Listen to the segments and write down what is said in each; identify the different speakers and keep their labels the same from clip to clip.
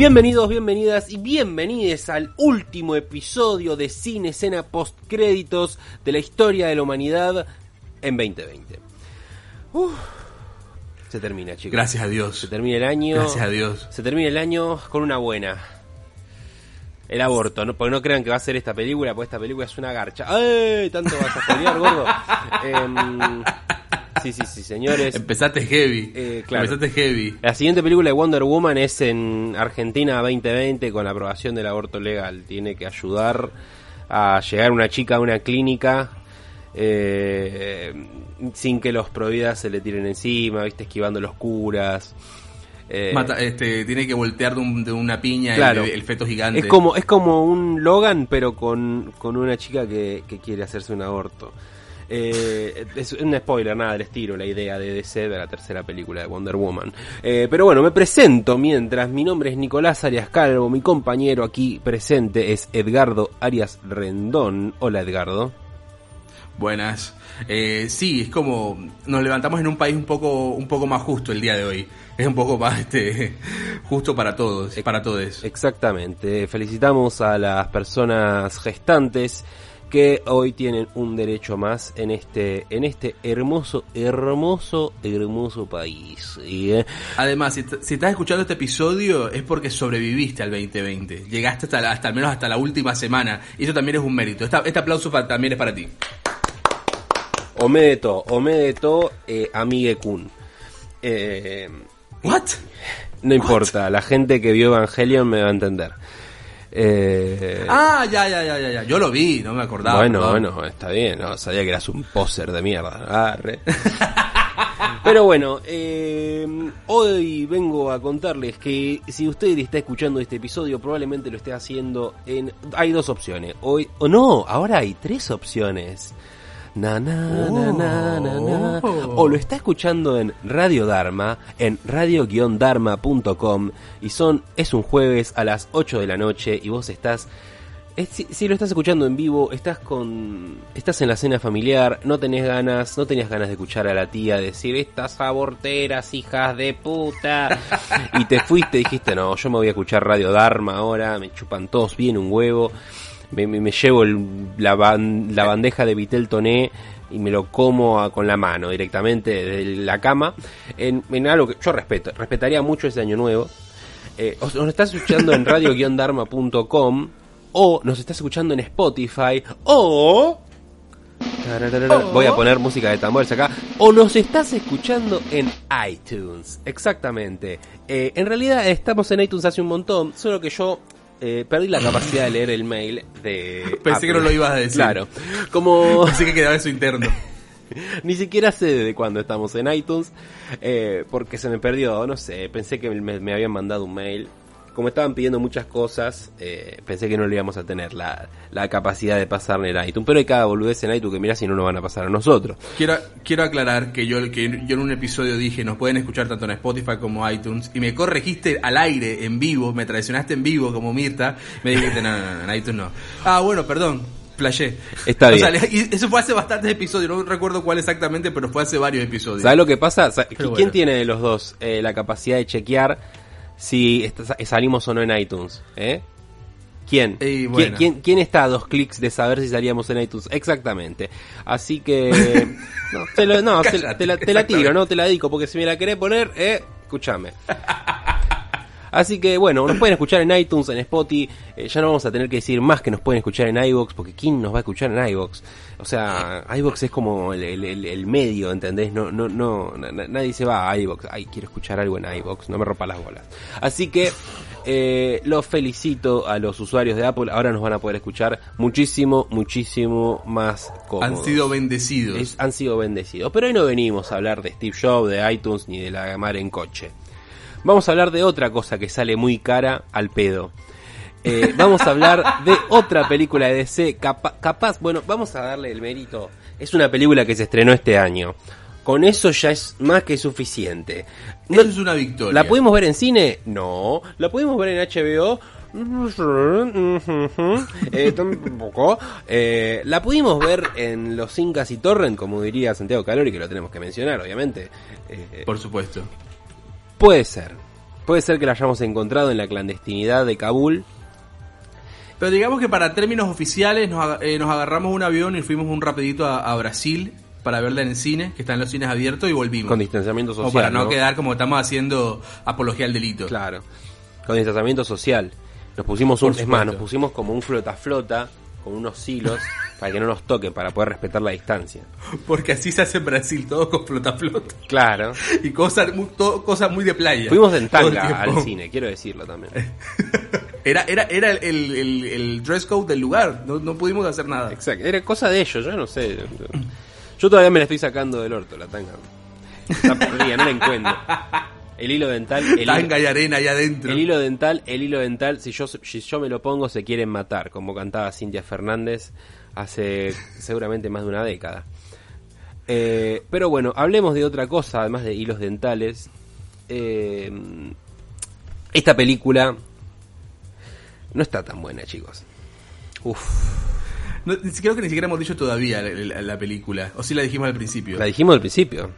Speaker 1: Bienvenidos, bienvenidas y bienvenides al último episodio de Cine Escena Post Créditos de la historia de la humanidad en 2020. Uf, se termina, chicos.
Speaker 2: Gracias a Dios.
Speaker 1: Se termina el año.
Speaker 2: Gracias a Dios.
Speaker 1: Se termina el año con una buena. El aborto, ¿no? porque no crean que va a ser esta película, porque esta película es una garcha. ¡Ay! Tanto vas a pelear, gordo. Em, sí, sí, sí, señores.
Speaker 2: Empezaste heavy.
Speaker 1: Eh, claro.
Speaker 2: Empezaste heavy.
Speaker 1: La siguiente película de Wonder Woman es en Argentina 2020 con la aprobación del aborto legal. Tiene que ayudar a llegar una chica a una clínica eh, sin que los prohibidas se le tiren encima, viste, esquivando los curas. Eh,
Speaker 2: Mata- este, tiene que voltear de, un- de una piña
Speaker 1: Claro.
Speaker 2: el, el feto gigante.
Speaker 1: es como es como un Logan, pero con, con una chica que, que quiere hacerse un aborto. Eh, es un spoiler, nada, les tiro la idea de DC de la tercera película de Wonder Woman. Eh, pero bueno, me presento mientras. Mi nombre es Nicolás Arias Calvo, mi compañero aquí presente es Edgardo Arias Rendón. Hola Edgardo.
Speaker 2: Buenas. Eh, sí, es como nos levantamos en un país un poco un poco más justo el día de hoy. Es un poco más este justo para todos, para todos.
Speaker 1: Exactamente. Felicitamos a las personas gestantes que hoy tienen un derecho más en este en este hermoso hermoso hermoso país.
Speaker 2: Además, si, si estás escuchando este episodio es porque sobreviviste al 2020. Llegaste hasta, la- hasta al menos hasta la última semana. Y eso también es un mérito. Esta- este aplauso también es para ti.
Speaker 1: Omedeto, Omedeto, eh, Amigue Kun. Eh,
Speaker 2: What?
Speaker 1: no importa, la gente que vio Evangelion me va a entender. Eh,
Speaker 2: Ah, ya, ya, ya, ya, ya. Yo lo vi, no me acordaba.
Speaker 1: bueno,
Speaker 2: perdón.
Speaker 1: bueno, está bien, no sabía que eras un poser de mierda. Arre. Pero bueno, eh, hoy vengo a contarles que si usted está escuchando este episodio, probablemente lo esté haciendo en... Hay dos opciones. Hoy, o no, ahora hay tres opciones. Na, na, na, na, na, na.
Speaker 2: Oh.
Speaker 1: O lo está escuchando en Radio Dharma, en radio-dharma.com y son, es un jueves a las 8 de la noche y vos estás es- si, si lo estás escuchando en vivo, estás con estás en la cena familiar, no tenés ganas, no tenías ganas de escuchar a la tía decir estas aborteras, hijas de puta, y te fuiste, dijiste, no, yo me voy a escuchar Radio Dharma ahora, me chupan todos bien un huevo, me, me- llevo el- la, ban- la bandeja de Vitel Toné y me lo como a- con la mano directamente de la cama, en, en algo que yo respeto, respetaría mucho ese año nuevo. Eh, os- nos estás escuchando en radio-dharma.com o nos estás escuchando en Spotify o voy a poner música de tambores acá. O nos estás escuchando en iTunes exactamente. Eh, en realidad estamos en iTunes hace un montón solo que yo eh, perdí la capacidad de leer el mail de
Speaker 2: Pensé que no lo ibas a decir.
Speaker 1: claro como
Speaker 2: Así que quedaba eso interno.
Speaker 1: ni siquiera sé de cuándo estamos en iTunes, eh, porque se me perdió, no sé, pensé que me, me habían mandado un mail. Como estaban pidiendo muchas cosas, eh, pensé que no le íbamos a tener la, la capacidad de pasarle en iTunes. Pero hay cada boludez en iTunes que mira si no nos van a pasar a nosotros.
Speaker 2: Quiero, quiero aclarar que yo, que yo en un episodio dije nos pueden escuchar tanto en Spotify como iTunes y me corregiste al aire en vivo, me traicionaste en vivo como Mirta, me dijiste no, no, no, en iTunes no. Ah, bueno, perdón, flashé.
Speaker 1: Está
Speaker 2: O
Speaker 1: bien.
Speaker 2: sea, le- y eso fue hace bastantes episodios, no recuerdo cuál exactamente, pero fue hace varios episodios.
Speaker 1: ¿Sabes lo que pasa? ¿Quién
Speaker 2: bueno.
Speaker 1: tiene de los dos eh, la capacidad de chequear si está- salimos o no en iTunes? ¿Eh? ¿Quién? ¿Quién,
Speaker 2: bueno.
Speaker 1: quién, quién está a dos clics de saber si salíamos en iTunes? Exactamente. Así que... No, te, lo- no, te,
Speaker 2: Cállate,
Speaker 1: te la, te la tiro, no te la dedico, porque si me la querés poner, eh, escúchame. Así que bueno, nos pueden escuchar en iTunes, en Spotify. eh, ya no vamos a tener que decir más que nos pueden escuchar en iVoox, porque ¿quién nos va a escuchar en iVoox? O sea, iVoox es como el, el- el- el medio, ¿entendés? No, no, no, na- na- nadie se va a iVoox. Ay, quiero escuchar algo en iVoox, no me rompa las bolas. Así que eh, los felicito a los usuarios de Apple. Ahora nos van a poder escuchar muchísimo, muchísimo más cómodos.
Speaker 2: Han sido bendecidos.
Speaker 1: Es- han sido bendecidos. Pero hoy no venimos a hablar de Steve Jobs, de iTunes ni de la mar en coche. Vamos a hablar de otra cosa que sale muy cara al pedo. Eh, vamos a hablar de otra película de DC. capa- capaz, bueno, vamos a darle el mérito. Es una película que se estrenó este año. Con eso ya es más que suficiente. No-
Speaker 2: Eso es una victoria.
Speaker 1: ¿La pudimos ver en cine? No. ¿La pudimos ver en HBO? Eh, tampoco. Eh, la pudimos ver en los Incas y Torrent, como diría Santiago Calori, que lo tenemos que mencionar, obviamente. Eh,
Speaker 2: Por supuesto.
Speaker 1: Puede ser. Puede ser que la hayamos encontrado en la clandestinidad de Kabul.
Speaker 2: Pero digamos que para términos oficiales nos, eh, nos agarramos un avión y fuimos un rapidito a, a Brasil para verla en el cine, que están los cines abiertos y volvimos.
Speaker 1: Con distanciamiento social.
Speaker 2: para no,
Speaker 1: ¿no?
Speaker 2: quedar como estamos haciendo apología al delito.
Speaker 1: Claro. Con distanciamiento social. Nos pusimos un, es más, nos pusimos como un flota flota con unos hilos para que no nos toquen, para poder respetar la distancia.
Speaker 2: Porque así se hace en Brasil, todo con flota flota.
Speaker 1: Claro.
Speaker 2: Y cosas muy, todo- cosas muy de playa.
Speaker 1: Fuimos en tanga al cine, quiero decirlo también.
Speaker 2: Era, era, era el, el- el- el dress code del lugar, no, no pudimos hacer nada.
Speaker 1: Exacto, era cosa de ellos, yo no sé. Yo todavía me la estoy sacando del orto, la tanga. Está perdida, no la encuentro. El hilo dental, el,
Speaker 2: Tanga
Speaker 1: hilo,
Speaker 2: y arena allá adentro.
Speaker 1: el hilo dental, el hilo dental, si yo, si yo me lo pongo se quieren matar, como cantaba Cintia Fernández hace seguramente más de una década. Eh, pero bueno, hablemos de otra cosa, además de hilos dentales. Eh, esta película no está tan buena, chicos. Uf.
Speaker 2: No, creo que ni siquiera hemos dicho todavía la, la- la película. O sí la dijimos al principio.
Speaker 1: La dijimos al principio.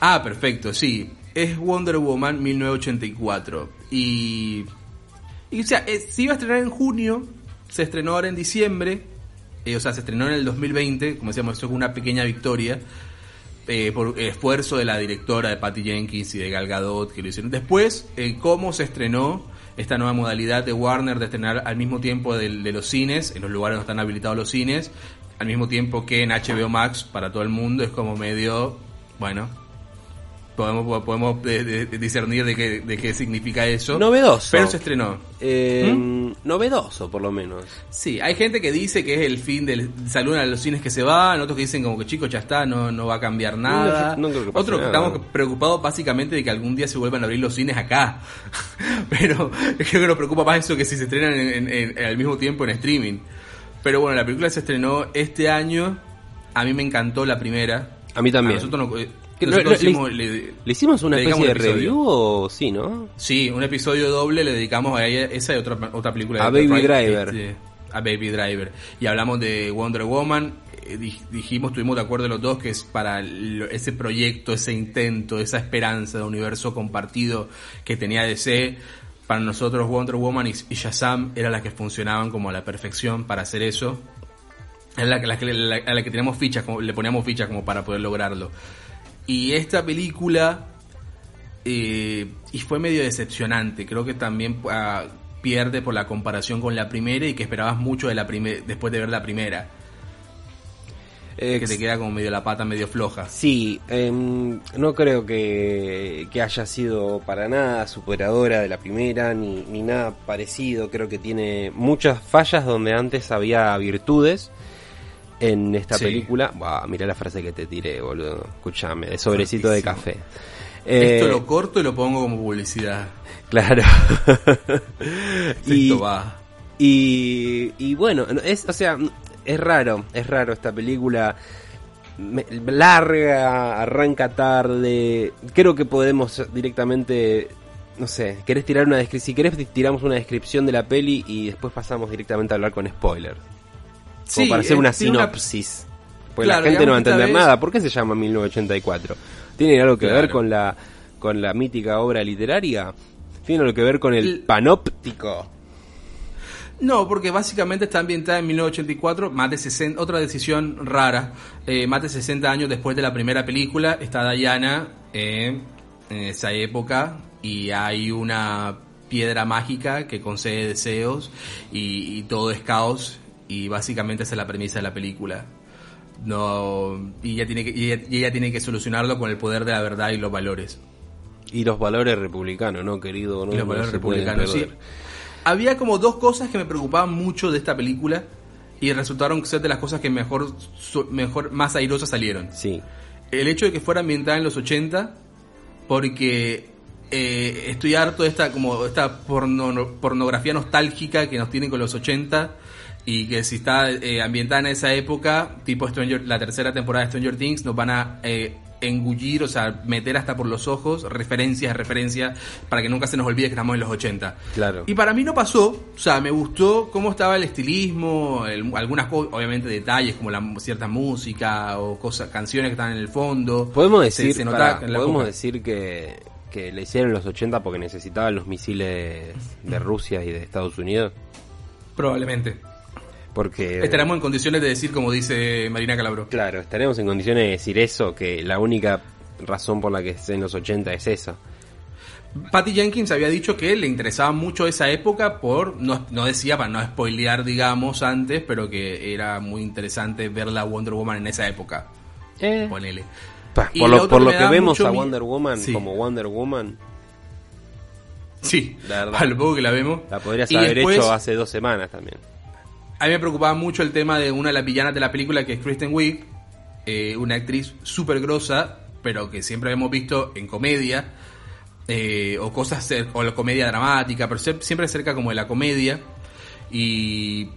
Speaker 2: Ah, perfecto, sí. Es Wonder Woman 1984. Y. Y o sea, eh, se iba a estrenar en junio. Se estrenó ahora en diciembre. Eh, o sea, se estrenó en el 2020. Como decíamos, eso es una pequeña victoria. eh, por el esfuerzo de la directora de Patty Jenkins y de Gal Gadot que lo hicieron. Después, eh, cómo se estrenó esta nueva modalidad de Warner de estrenar al mismo tiempo de, los cines, en los lugares donde están habilitados los cines, al mismo tiempo que en HBO Max para todo el mundo, es como medio, bueno, podemos, podemos eh, discernir de qué, de qué significa eso.
Speaker 1: Novedoso.
Speaker 2: Pero se estrenó.
Speaker 1: Eh,
Speaker 2: ¿Mm?
Speaker 1: Novedoso, por lo menos.
Speaker 2: Sí, hay gente que dice que es el fin del salón a los cines que se van, otros que ddicen como que chicos ya está, no, no va a cambiar nada.
Speaker 1: No, no creo que pase
Speaker 2: otros que
Speaker 1: nada.
Speaker 2: estamos preocupados básicamente de que algún día se vuelvan a abrir los cines acá. Pero creo que nos preocupa más eso que si se estrenan en- en- en- al mismo tiempo en streaming. Pero bueno, la película se estrenó este año. A mí me encantó la primera.
Speaker 1: A mí también.
Speaker 2: A nosotros, no- eh,
Speaker 1: Que
Speaker 2: nosotros
Speaker 1: le-
Speaker 2: hicimos- le-
Speaker 1: ¿Le hicimos una especie de review o sí, no?
Speaker 2: Sí, un episodio doble le dedicamos a ella, esa y otra, otra película.
Speaker 1: A
Speaker 2: de
Speaker 1: Baby Driver.
Speaker 2: este, a Baby Driver. Y hablamos de Wonder Woman. eh, dij- dijimos, estuvimos de acuerdo los dos que es para ese proyecto, ese intento, esa esperanza de universo compartido que tenía DC. Para nosotros Wonder Woman y, Shazam eran las que funcionaban como a la perfección para hacer eso. Es la, la, la- a la que teníamos fichas, como, le poníamos fichas como para poder lograrlo. Y esta película eh, y fue medio decepcionante. Creo que también ah, pierde por la comparación con la primera y que esperabas mucho de la después de ver la primera.
Speaker 1: Eh,
Speaker 2: Que te queda como medio la pata medio floja.
Speaker 1: Sí, em, no creo que, que haya sido para nada superadora de la primera, ni, ni nada parecido. Creo que tiene muchas fallas donde antes había virtudes en esta
Speaker 2: Sí.
Speaker 1: película. Buah, mirá la frase que te tiré, boludo. Escuchame, de sobrecito de café. Eh,
Speaker 2: Esto lo corto y lo pongo como publicidad.
Speaker 1: Claro.
Speaker 2: Esto va.
Speaker 1: Y, y bueno, no, es, o sea, es raro, es raro esta película. Me- larga, arranca tarde. Creo que podemos directamente, no sé, querés tirar una si querés tiramos una descripción de la peli y después pasamos directamente a hablar con spoilers. Como para hacer
Speaker 2: eh,
Speaker 1: una
Speaker 2: tiene una-
Speaker 1: sinopsis. Porque
Speaker 2: Claro,
Speaker 1: la gente no va a entender
Speaker 2: vez-
Speaker 1: nada. ¿Por qué se llama 1984? ¿Tiene algo que ver con la con la mítica obra literaria? ¿Tiene algo que ver con el
Speaker 2: El-
Speaker 1: panóptico?
Speaker 2: No, porque básicamente está ambientada en 1984, más de 60, otra decisión rara, eh, más de 60 años después de la primera película, está Diana eh, en esa época y hay una piedra mágica que concede deseos y, y todo es caos y básicamente esa es la premisa de la película. No, y ella tiene que, y ella, y ella tiene que solucionarlo con el poder de la verdad y los valores.
Speaker 1: Y los valores republicanos, ¿no, querido? No,
Speaker 2: y los valores republicanos, sí. Había como dos cosas que me preocupaban mucho de esta película y resultaron ser de las cosas que mejor, mejor más airosas salieron.
Speaker 1: Sí.
Speaker 2: El hecho de que fuera ambientada en los 80, porque eh, estoy harto de esta como esta porno- pornografía nostálgica que nos tienen con los 80 y que si está eh, ambientada en esa época, tipo Stranger, la tercera temporada de Stranger Things, nos van a eh, engullir, o sea, meter hasta por los ojos referencias, referencias, para que nunca se nos olvide que estamos en los 80.
Speaker 1: Claro.
Speaker 2: Y para mí no pasó, o sea, me gustó cómo estaba el estilismo, el- algunas obviamente detalles como la cierta música o cosas, canciones que están en el fondo.
Speaker 1: Podemos decir,
Speaker 2: se nota
Speaker 1: podemos decir que, que le hicieron los 80 porque necesitaban los misiles de Rusia y de Estados Unidos.
Speaker 2: Probablemente.
Speaker 1: Porque.
Speaker 2: Estaremos en condiciones de decir como dice Marina Calabro.
Speaker 1: Claro, estaremos en condiciones de decir eso, que la única razón por la que esté en los 80 es eso.
Speaker 2: Patty Jenkins había dicho que le interesaba mucho esa época por, no, no decía para no spoilear digamos antes, pero que era muy interesante ver la Wonder Woman en esa época.
Speaker 1: Eh.
Speaker 2: Ponele.
Speaker 1: Pa, por
Speaker 2: lo
Speaker 1: por
Speaker 2: que
Speaker 1: lo vemos a Wonder Woman
Speaker 2: Sí.
Speaker 1: como Wonder Woman,
Speaker 2: Sí,
Speaker 1: La verdad.
Speaker 2: a lo poco que la vemos.
Speaker 1: la podrías
Speaker 2: Y
Speaker 1: haber
Speaker 2: después-
Speaker 1: hecho hace dos semanas también.
Speaker 2: A mí me preocupaba mucho el tema de una de las villanas de la película, que es Kristen Wiig, eh, una actriz súper grosa, pero que siempre hemos visto en comedia, eh, o cosas, o la comedia dramática, pero siempre cerca como de la comedia, y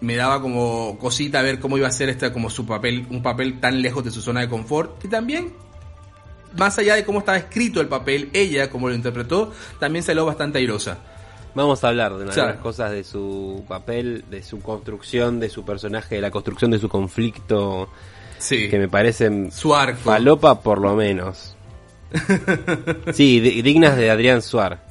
Speaker 2: me daba como cosita ver cómo iba a ser esta, como su papel, un papel tan lejos de su zona de confort, y también, más allá de cómo estaba escrito el papel, ella, como lo interpretó, también salió bastante airosa.
Speaker 1: Vamos a hablar de algunas cosas de su papel, de su construcción, de su personaje, de la construcción de su conflicto,
Speaker 2: Sí.
Speaker 1: que me parecen
Speaker 2: Su arco.
Speaker 1: falopa por lo menos. Sí, di- dignas de Adrián Suar.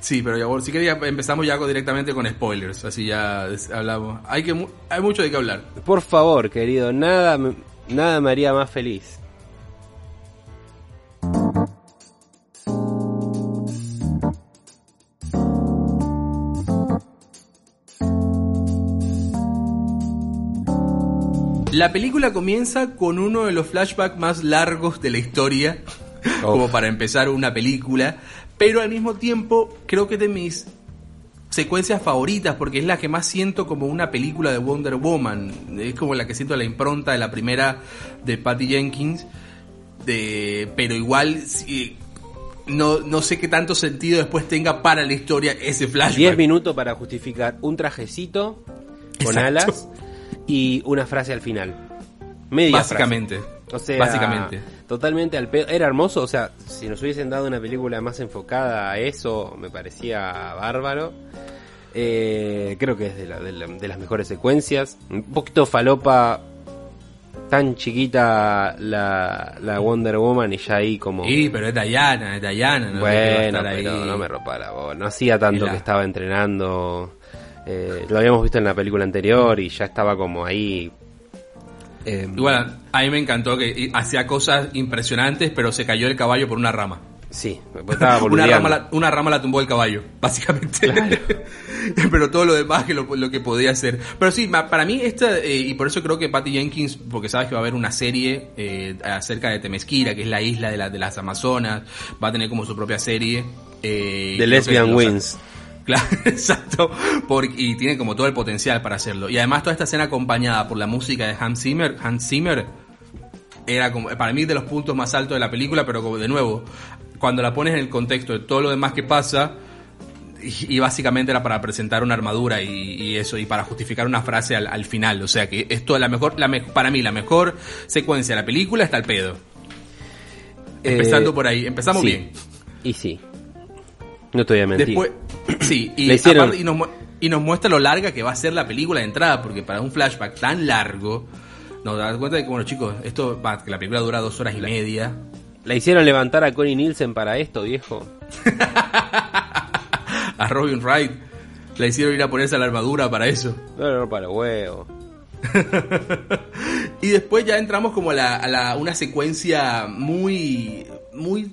Speaker 2: Sí, pero ya, si quería empezamos ya directamente con spoilers, así ya hablamos. Hay que hay mucho de qué hablar.
Speaker 1: Por favor, querido, nada, nada me haría más feliz.
Speaker 2: La película comienza con uno de los flashbacks más largos de la historia, como para empezar una película, pero al mismo tiempo creo que es de mis secuencias favoritas porque es la que más siento como una película de Wonder Woman, es como la que siento la impronta de la primera de Patty Jenkins, de, pero igual sí, no, no sé qué tanto sentido después tenga para la historia ese flashback.
Speaker 1: 10 minutos para justificar un trajecito con
Speaker 2: Exacto.
Speaker 1: alas y una frase al final. Media
Speaker 2: Básicamente.
Speaker 1: frase. O sea,
Speaker 2: Básicamente.
Speaker 1: totalmente al pedo. Era hermoso, o sea, si nos hubiesen dado una película más enfocada a eso, me parecía bárbaro. Eh, creo que es de, la- de la- de las mejores secuencias. Un poquito falopa, tan chiquita la, la Wonder Woman y ya ahí como...
Speaker 2: Sí, pero es Diana, es Diana. No
Speaker 1: Bueno,
Speaker 2: ahí.
Speaker 1: pero no me rompa la bola. No hacía tanto
Speaker 2: La-
Speaker 1: que estaba entrenando. Eh, lo habíamos visto en la película anterior y ya estaba como ahí. eh,
Speaker 2: Igual, a mí me encantó que hacía cosas impresionantes, pero se cayó el caballo por una rama.
Speaker 1: sí, pues estaba
Speaker 2: Una rama, la, una rama la tumbó el caballo, básicamente. pero todo lo demás que lo, lo que podía hacer. Pero sí, para mí esta, eh, y por eso creo que Patty Jenkins, porque sabes que va a haber una serie eh, acerca de Temesquira, que es la isla de, la- de las Amazonas, va a tener como su propia serie. Eh,
Speaker 1: The Lesbian Wins.
Speaker 2: Claro, exacto. Porque, y tiene como todo el potencial para hacerlo. Y además toda esta escena acompañada por la música de Hans Zimmer, Hans Zimmer era como, para mí de los puntos más altos de la película, pero como de nuevo, cuando la pones en el contexto de todo lo demás que pasa, y, y básicamente era para presentar una armadura y, y eso, y para justificar una frase al, al final. O sea que esto es la mejor, la me- para mí la mejor secuencia de la película está el pedo. Empezando
Speaker 1: Eh,
Speaker 2: por ahí, empezamos
Speaker 1: sí.
Speaker 2: bien.
Speaker 1: Y sí. No te voy a mentir.
Speaker 2: Después, sí, y, aparte- y, nos, y nos muestra lo larga que va a ser la película de entrada, porque para un flashback tan largo, nos das cuenta de que, bueno, chicos, esto va, que la película dura dos horas y media.
Speaker 1: La hicieron levantar a Connie Nielsen para esto, viejo.
Speaker 2: A Robin Wright le hicieron ir a ponerse la armadura para eso.
Speaker 1: No, no, para huevo.
Speaker 2: Y después ya entramos como a, la, a la- una secuencia muy, muy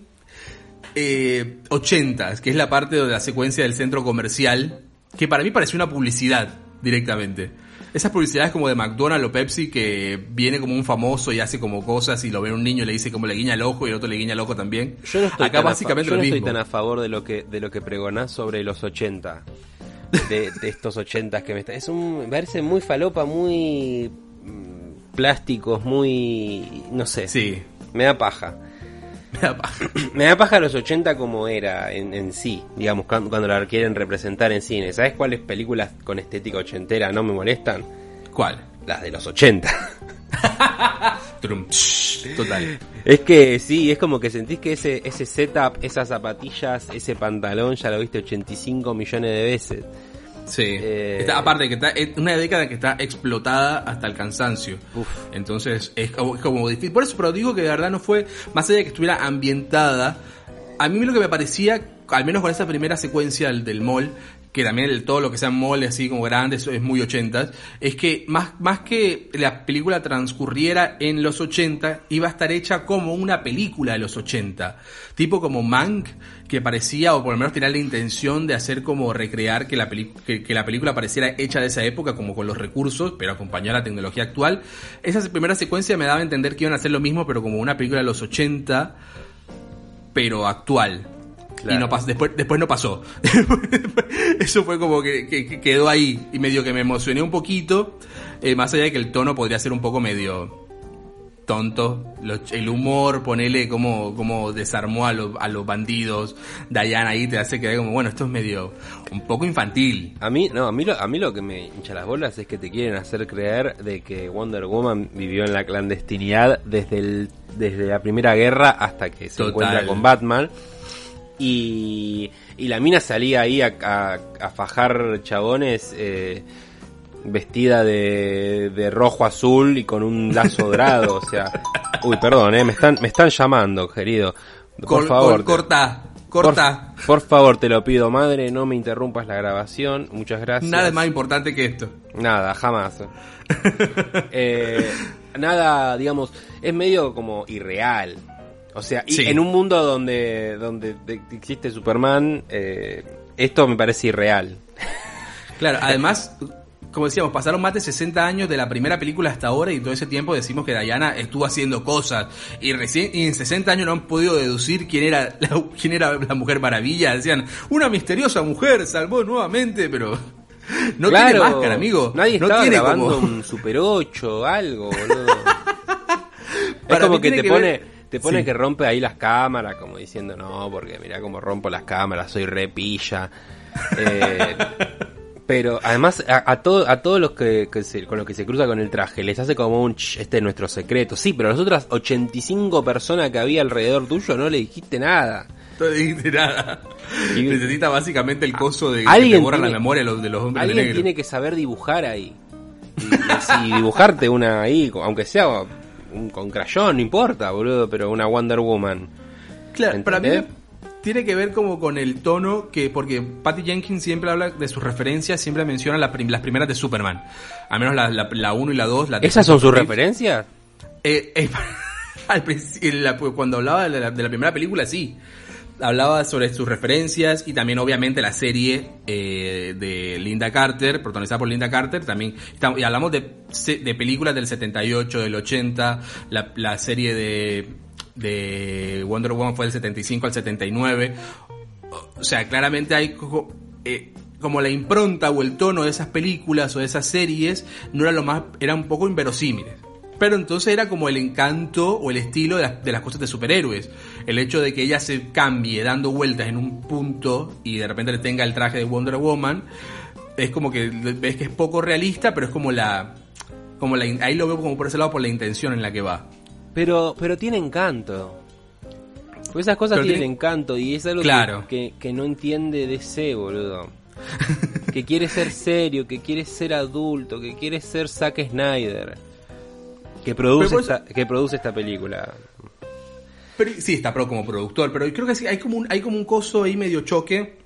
Speaker 2: eh, 80, que es la parte de la secuencia del centro comercial, que para mí pareció una publicidad directamente. Esas publicidades como de McDonald's o Pepsi que viene como un famoso y hace como cosas y lo ve un niño y le dice como le guiña el ojo y el otro le guiña el ojo también.
Speaker 1: Yo no estoy,
Speaker 2: Acá
Speaker 1: tan, a,
Speaker 2: básicamente
Speaker 1: fa- yo no estoy tan a favor de lo que de lo que pregonás sobre los 80. De, de estos 80 que me está. Es un. Me parece muy falopa, muy. mm, plásticos, muy. No sé.
Speaker 2: Sí.
Speaker 1: Me da paja.
Speaker 2: Me da paja.
Speaker 1: Me da paja los 80 como era en, en sí, digamos, cuando, cuando la quieren representar en cine. ¿Sabes cuáles películas con estética ochentera no me molestan?
Speaker 2: ¿Cuál?
Speaker 1: Las de los 80.
Speaker 2: Trum, tsh, Total.
Speaker 1: Es que sí, es como que sentís que ese, ese setup, esas zapatillas, ese pantalón ya lo viste 85 millones de veces.
Speaker 2: Sí.
Speaker 1: Eh,
Speaker 2: Está- aparte que está es una década que está explotada hasta el cansancio.
Speaker 1: Uf.
Speaker 2: Entonces es como, es como difícil. Por eso, pero digo que de verdad no fue, más allá de que estuviera ambientada, a mí lo que me parecía, al menos con esa primera secuencia del, del mall, que también el, todo lo que sean malls así como grandes es muy ochentas, es que más, más que la película transcurriera en los 80, iba a estar hecha como una película de los 80. Tipo como Mank, que parecía, o por lo menos tenía la intención de hacer como recrear que la, peli- que, que la película pareciera hecha de esa época, como con los recursos, pero acompañar la tecnología actual. Esa primera secuencia me daba a entender que iban a hacer lo mismo, pero como una película de los 80, pero actual.
Speaker 1: Claro.
Speaker 2: Y no después, después no pasó. Eso fue como que, que- que quedó ahí. Y medio que me emocioné un poquito. eh, más allá de que el tono podría ser un poco medio tonto. Lo- el humor, ponele como, como desarmó a, los a los bandidos. Diana ahí te hace quedar como, bueno, esto es medio un poco infantil.
Speaker 1: A mí, no, a mí, lo, a mí lo que me hincha las bolas es que te quieren hacer creer de que Wonder Woman vivió en la clandestinidad desde, el, desde la Primera Guerra hasta que se
Speaker 2: Total.
Speaker 1: encuentra con Batman. Y, y la mina salía ahí a, a- a fajar chabones eh, vestida de, de rojo azul y con un lazo dorado. O sea, uy, perdón, eh, me, están, me están llamando, querido. Por
Speaker 2: Col-
Speaker 1: favor.
Speaker 2: col- corta, corta.
Speaker 1: Por, por favor, te lo pido, madre, no me interrumpas la grabación. Muchas gracias.
Speaker 2: Nada es más importante que esto.
Speaker 1: Nada, jamás. Eh, nada, digamos, es medio como irreal. O sea, y
Speaker 2: Sí.
Speaker 1: en un mundo donde, donde de- existe Superman, eh, esto me parece irreal.
Speaker 2: Claro, además, como decíamos, pasaron más de 60 años de la primera película hasta ahora y todo ese tiempo decimos que Diana estuvo haciendo cosas y recién y en 60 años no han podido deducir quién era la, quién era la Mujer Maravilla. Decían, una misteriosa mujer salvó nuevamente, pero no
Speaker 1: Claro,
Speaker 2: tiene máscara, amigo.
Speaker 1: Nadie
Speaker 2: no tiene
Speaker 1: grabando
Speaker 2: como-
Speaker 1: un Super 8 algo, boludo. es
Speaker 2: Para
Speaker 1: como que te
Speaker 2: que
Speaker 1: pone,
Speaker 2: ver-
Speaker 1: te pone
Speaker 2: Sí.
Speaker 1: que rompe ahí las cámaras, como diciendo, no, porque mira cómo rompo las cámaras, soy repilla. Eh, pero además a, a todo, a todos los que, que se- con los que se cruza con el traje les hace como un "Ch, este es nuestro secreto. Sí, pero a las otras 85 personas que había alrededor tuyo no le dijiste nada.
Speaker 2: No dijiste nada.
Speaker 1: Y-
Speaker 2: Necesita básicamente el coso de que te
Speaker 1: Alguien
Speaker 2: borra la memoria de los, de los hombres de
Speaker 1: Alguien
Speaker 2: negro.
Speaker 1: tiene que saber dibujar ahí. Y, y dibujarte una ahí, aunque sea un- con crayón, no importa, boludo, pero una Wonder Woman.
Speaker 2: Claro, para mí tiene que ver como con el tono que, porque Patty Jenkins siempre habla de sus referencias, siempre menciona la prim- las primeras de Superman. Al menos la 1 la, la uno y la 2. La
Speaker 1: ¿Esas son sus referencias?
Speaker 2: Eh, eh, al la- cuando hablaba de la, de la primera película, sí. Hablaba sobre sus referencias y también obviamente la serie eh, de Linda Carter, protagonizada por Linda Carter, también y hablamos de, de películas del 78, del 80, la, la serie de, de Wonder Woman fue del 75 al 79. O sea, claramente hay eh, como la impronta o el tono de esas películas o de esas series no era lo más, era un poco inverosímiles. Pero entonces era como el encanto o el estilo de las, de las cosas de superhéroes. El hecho de que ella se cambie dando vueltas en un punto y de repente le tenga el traje de Wonder Woman, es como que ves que es poco realista, pero es como la, como la, ahí lo veo como por ese lado por la intención en la que va.
Speaker 1: Pero, pero tiene encanto. Pues esas cosas tienen
Speaker 2: tiene-
Speaker 1: encanto y es algo que-
Speaker 2: Claro.
Speaker 1: que, que no entiende DC, boludo. que quiere ser serio, que quiere ser adulto, que quiere ser Zack Snyder. Que produce,
Speaker 2: eso-
Speaker 1: esta, que produce esta película.
Speaker 2: Pero, sí, está pro como productor, pero creo que sí, hay como un, hay como un coso ahí medio choque.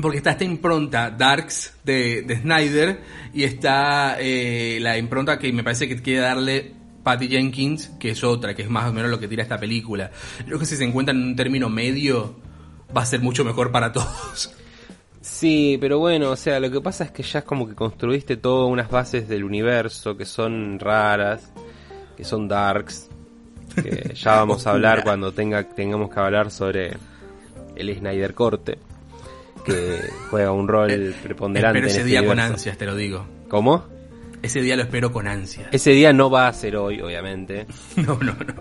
Speaker 2: Porque está esta impronta Darks de, de Snyder y está eh, la impronta que me parece que quiere darle Patty Jenkins, que es otra, que es más o menos lo que tira esta película. Creo que si se encuentran en un término medio, va a ser mucho mejor para todos.
Speaker 1: Sí, pero bueno, o sea, lo que pasa es que ya es como que construiste todas unas bases del universo que son raras, que son darks, que ya vamos a hablar cuando tenga, tengamos que hablar sobre el Snyder Corte, que juega un rol preponderante.
Speaker 2: Pero ese
Speaker 1: en este
Speaker 2: día con ansias, te lo digo.
Speaker 1: ¿Cómo?
Speaker 2: Ese día lo espero con ansias.
Speaker 1: Ese día no va a ser hoy, obviamente.
Speaker 2: No, no, no.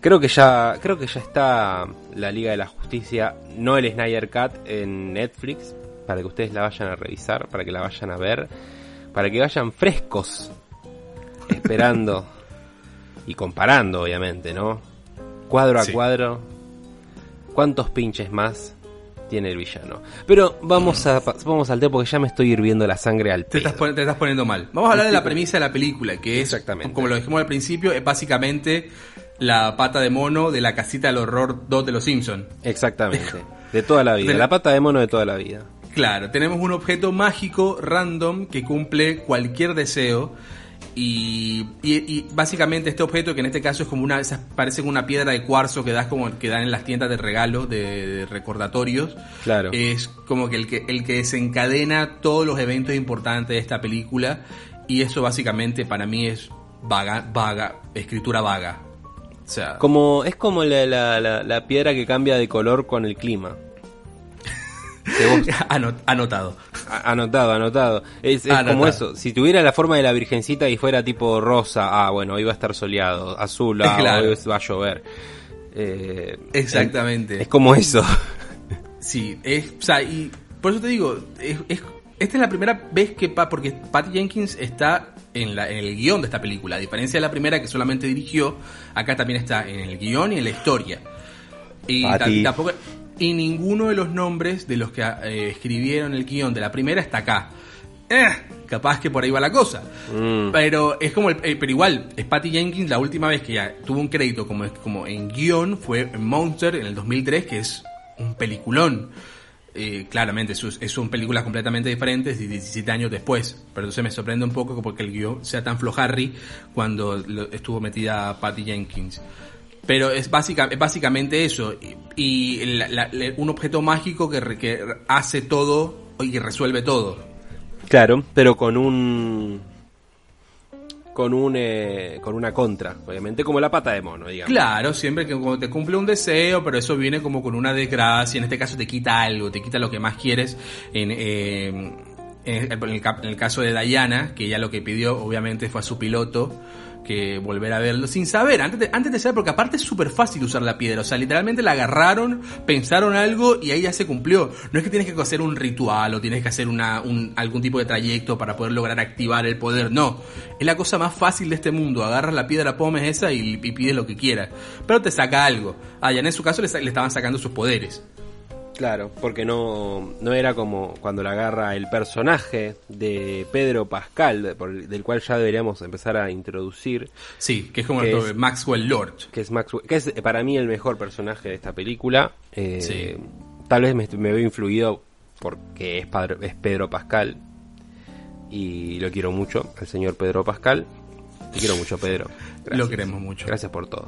Speaker 1: Creo que ya, creo que ya está la Liga de la Justicia, no el Snyder Cut en Netflix, para que ustedes la vayan a revisar, para que la vayan a ver, para que vayan frescos, esperando y comparando, obviamente, ¿no? Cuadro a
Speaker 2: Sí.
Speaker 1: cuadro, ¿cuántos pinches más tiene el villano? Pero vamos a vamos al tema porque ya me estoy hirviendo la sangre al
Speaker 2: Te estás, te estás poniendo mal. Vamos a hablar de la premisa de la película, que es,
Speaker 1: Exactamente.
Speaker 2: como lo dijimos al principio, es básicamente la pata de mono de la casita del horror 2 de los Simpsons.
Speaker 1: Exactamente, de toda la vida, la pata de mono de toda la vida.
Speaker 2: Claro, tenemos un objeto mágico random que cumple cualquier deseo. Y, y- y básicamente este objeto, que en este caso es como una, parece como una piedra de cuarzo que das como que dan en las tiendas de regalo, de, de recordatorios,
Speaker 1: Claro.
Speaker 2: es como que el que el que desencadena todos los eventos importantes de esta película. Y eso básicamente para mí es vaga, vaga, escritura vaga. O sea,
Speaker 1: Como, es como la, la, la, la piedra que cambia de color con el clima.
Speaker 2: Anotado.
Speaker 1: anotado, anotado. Es, es
Speaker 2: Anotado.
Speaker 1: como eso. Si tuviera la forma de la virgencita y fuera tipo rosa, ah, bueno, hoy va a estar soleado. Azul, ah,
Speaker 2: Claro.
Speaker 1: hoy va a llover. Eh,
Speaker 2: Exactamente.
Speaker 1: Es como eso.
Speaker 2: Sí, es, o sea, y por eso te digo, es, es- esta es la primera vez que, porque Patty Jenkins está en, la, en el guion de esta película, a diferencia de la primera que solamente dirigió, acá también está en el guion y en la historia. Y, tampoco, y ninguno de los nombres de los que eh, escribieron el guion de la primera está acá. Eh, capaz que por ahí va la cosa.
Speaker 1: Mm.
Speaker 2: Pero es como el, eh, pero igual, es Patty Jenkins la última vez que ya tuvo un crédito como, como en guion fue en Monster en el 2003, que es un peliculón. Eh, claramente, es, es- son películas completamente diferentes y 17 años después. Pero entonces me sorprende un poco porque el guion sea tan flojarri cuando estuvo metida Patty Jenkins. Pero es, básica, es básicamente eso. Y, y la- un objeto mágico que, re- que hace todo y resuelve todo.
Speaker 1: Claro, pero con un. Con un. eh, con una contra, obviamente, como la pata de mono, digamos.
Speaker 2: Claro, siempre que te cumple un deseo, pero eso viene como con una desgracia. En este caso te quita algo, te quita lo que más quieres. En, eh, en, el, en el caso de Diana, que ella lo que pidió obviamente fue a su piloto que volver a verlo sin saber, antes de, antes de saber, porque aparte es súper fácil usar la piedra, o sea, literalmente la agarraron, pensaron algo y ahí ya se cumplió. No es que tienes que hacer un ritual o tienes que hacer una, un, algún tipo de trayecto para poder lograr activar el poder, no. Es la cosa más fácil de este mundo, agarras la piedra pomes esa y, pides lo que quieras, pero te saca algo. Ah, ya en su caso le, le estaban sacando sus poderes.
Speaker 1: Claro, porque no, no era como cuando la agarra el personaje de Pedro Pascal, de- por- del cual ya deberíamos empezar a introducir,
Speaker 2: Sí, que es como
Speaker 1: Que
Speaker 2: el
Speaker 1: es-
Speaker 2: Maxwell Lord.
Speaker 1: que es Maxwell, que es para mí el mejor personaje de esta película. Eh,
Speaker 2: Sí.
Speaker 1: Tal vez me, me veo influido porque es, padre- es Pedro Pascal y lo quiero mucho, al señor Pedro Pascal. Te quiero mucho, Pedro. Gracias.
Speaker 2: Lo queremos mucho.
Speaker 1: Gracias por todo.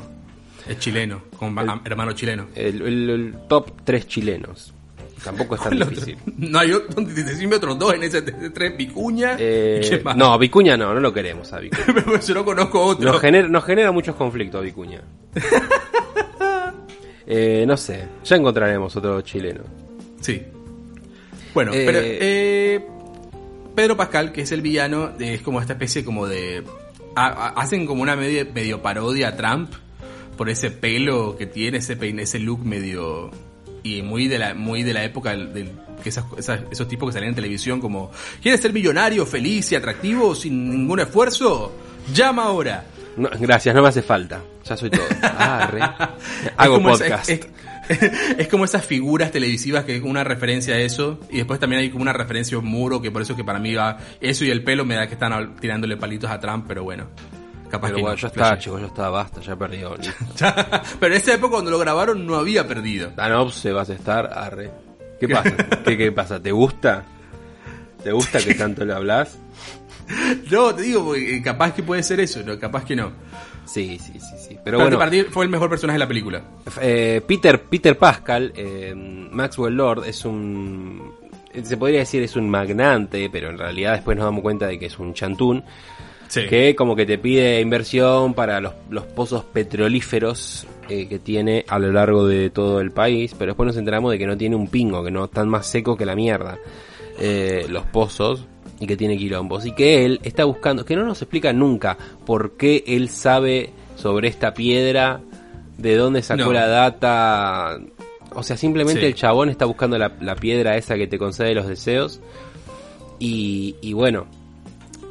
Speaker 2: Es chileno, con hermano chileno.
Speaker 1: El, el- el top 3 chilenos. Tampoco es tan difícil.
Speaker 2: No hay otro, decime otros dos en ese tres, Vicuña.
Speaker 1: Eh,
Speaker 2: ¿y qué más?
Speaker 1: no, Vicuña no, no lo queremos a Vicuña.
Speaker 2: Pero yo no conozco otro.
Speaker 1: Nos genera, nos genera muchos conflictos Vicuña. Eh, no sé, ya encontraremos otro chileno.
Speaker 2: Sí. Bueno,
Speaker 1: Eh,
Speaker 2: pero eh, Pedro Pascal, que es el villano, es como esta especie como de... a- a- hacen como una medio, medio parodia a Trump por ese pelo que tiene, ese peine, ese look medio... Y muy de la, muy de la época del- que esas, esas- esos tipos que salían en televisión como ¿Quieres ser millonario, feliz y atractivo sin ningún esfuerzo? Llama ahora.
Speaker 1: No, gracias, no me hace falta. Ya soy todo. Ah, re. Hago
Speaker 2: Es como esa-
Speaker 1: podcast.
Speaker 2: es, es- es como esas figuras televisivas que es una referencia a eso. Y después también hay como una referencia a un muro, que por eso que para mí va. Eso y el pelo me da que están tirándole palitos a Trump, pero bueno. Capaz
Speaker 1: Pero
Speaker 2: que
Speaker 1: bueno,
Speaker 2: no,
Speaker 1: ya está, chicos, ya está, basta, ya perdió.
Speaker 2: pero en esa época cuando lo grabaron no había perdido.
Speaker 1: Danop se vas a estar, arre. ¿Qué pasa? ¿Qué, ¿Qué pasa? ¿Te gusta? ¿Te gusta que tanto le hablas?
Speaker 2: no, te digo, porque eh, capaz que puede ser eso, no, capaz que no.
Speaker 1: Sí, sí, sí, sí.
Speaker 2: Pero
Speaker 1: Pero bueno,
Speaker 2: para ti fue el mejor personaje de la película.
Speaker 1: eh, Peter, Peter Pascal, eh, Maxwell Lord, es un. Se podría decir es un magnante, pero en realidad después nos damos cuenta de que es un chantún.
Speaker 2: Sí.
Speaker 1: que como que te pide inversión para los, los pozos petrolíferos eh, que tiene a lo largo de todo el país, pero después nos enteramos de que no tiene un pingo, que no están más secos que la mierda eh, los pozos y que tiene quilombos y que él está buscando, que no nos explica nunca por qué él sabe sobre esta piedra, de dónde sacó
Speaker 2: No.
Speaker 1: la data, o sea, simplemente
Speaker 2: Sí.
Speaker 1: el chabón está buscando la, la piedra esa que te concede los deseos y, y bueno,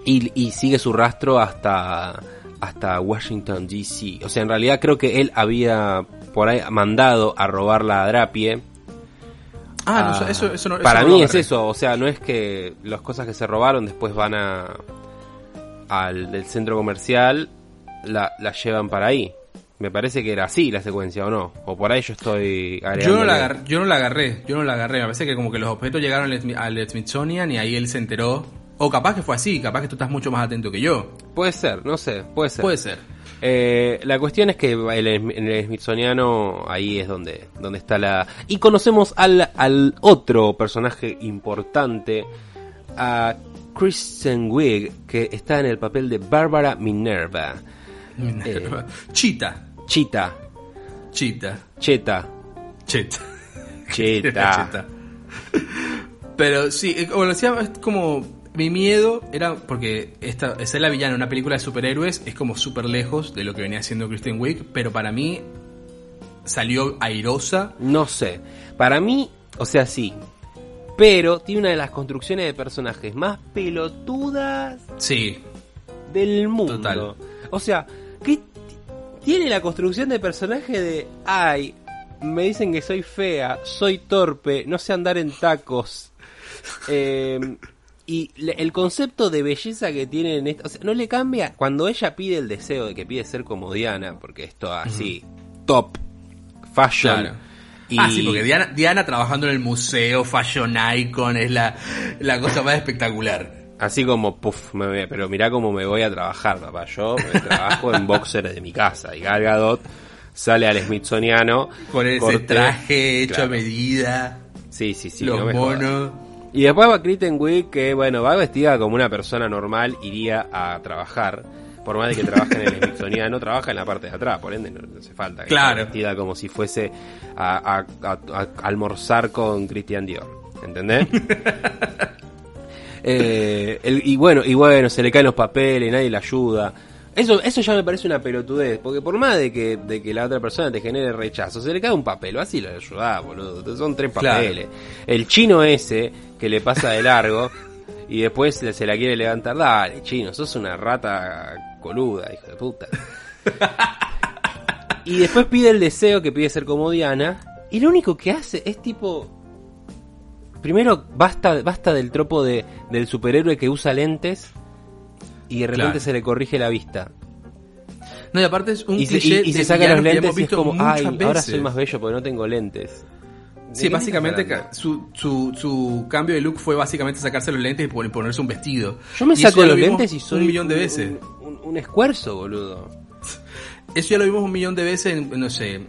Speaker 1: y, y sigue su rastro hasta hasta Washington DC. O sea, en realidad creo que él había por ahí mandado a robar la Drapie.
Speaker 2: Ah, no,
Speaker 1: Ah,
Speaker 2: eso, eso no
Speaker 1: para mí es eso, o sea, no es que las cosas que se robaron después van a al del centro comercial, la, la llevan para ahí. Me parece que era así la secuencia, ¿o no? O por ahí yo estoy
Speaker 2: Yo no, la agarré, yo no la agarré, yo no la agarré. Me parece que como que los objetos llegaron al Smithsonian y ahí él se enteró. O capaz que fue así, capaz que tú estás mucho más atento que yo.
Speaker 1: Puede ser, no sé, puede ser.
Speaker 2: Puede ser.
Speaker 1: Eh, la cuestión es que el, en el Smithsoniano ahí es donde, donde está la... Y conocemos al, al otro personaje importante, a Kristen Wiig, que está en el papel de Bárbara Minerva. Eh.
Speaker 2: Chita,
Speaker 1: Chita,
Speaker 2: chita,
Speaker 1: Cheta,
Speaker 2: cheta.
Speaker 1: Cheta.
Speaker 2: Cheta. Pero sí, eh, decía, es como mi miedo era porque esta ser la villana una película de superhéroes es como súper lejos de lo que venía haciendo Kristen Wiig, pero para mí salió airosa.
Speaker 1: No sé. Para mí, o sea, sí. Pero tiene una de las construcciones de personajes más pelotudas
Speaker 2: Sí,
Speaker 1: del mundo.
Speaker 2: Total.
Speaker 1: O sea, que tiene la construcción de personaje de, ay, me dicen que soy fea, soy torpe, no sé andar en tacos. Eh, y le- el concepto de belleza que tiene en esto, o sea, no le cambia cuando ella pide el deseo de que pide ser como Diana, porque esto así, top, fashion.
Speaker 2: claro.
Speaker 1: Y,
Speaker 2: Ah, sí, porque Diana, Diana trabajando en el museo, Fashion Icon, es la, la cosa más espectacular.
Speaker 1: Así como, puff, me pero mirá cómo me voy a trabajar, papá. Yo me trabajo en boxer de mi casa. Y Gal Gadot sale al Smithsoniano.
Speaker 2: Con ese
Speaker 1: corte-
Speaker 2: traje hecho a medida,
Speaker 1: Sí, sí, sí.
Speaker 2: los
Speaker 1: no
Speaker 2: monos.
Speaker 1: Y después va Kristen Wiig, que bueno, va vestida como una persona normal, iría a trabajar. Por más de que trabaje en el Smithsoniano, trabaja en la parte de atrás, por ende no, no hace falta que
Speaker 2: Claro.
Speaker 1: vestida como si fuese a, a- a- a almorzar con Christian Dior. ¿Entendés? Eh, el- y bueno, y bueno, se le caen los papeles, nadie le ayuda. Eso, eso ya me parece una pelotudez, porque por más de que, de que la otra persona te genere rechazo, se le cae un papel, así lo ayudás, boludo. Son tres
Speaker 2: Claro.
Speaker 1: papeles. El chino ese, que le pasa de largo, y después se se la quiere levantar, dale, chino, sos una rata coluda, hijo de puta. y después pide el deseo que pide ser como Diana, y lo único que hace es tipo, Primero, basta, basta del tropo de, del superhéroe que usa lentes y de repente
Speaker 2: Claro.
Speaker 1: se le corrige la vista.
Speaker 2: No, y aparte es un
Speaker 1: Y se,
Speaker 2: cliché
Speaker 1: y- y se saca los lentes y es como, ay, ahora
Speaker 2: veces".
Speaker 1: soy más bello porque no tengo lentes. ¿De
Speaker 2: Sí, básicamente su, su, su cambio de look fue básicamente sacarse los lentes y pon- ponerse un vestido.
Speaker 1: Yo me
Speaker 2: Y
Speaker 1: saco los lentes y soy
Speaker 2: un millón de veces.
Speaker 1: Un, un- un escuerzo, boludo.
Speaker 2: Eso ya lo vimos un millón de veces, en- no sé,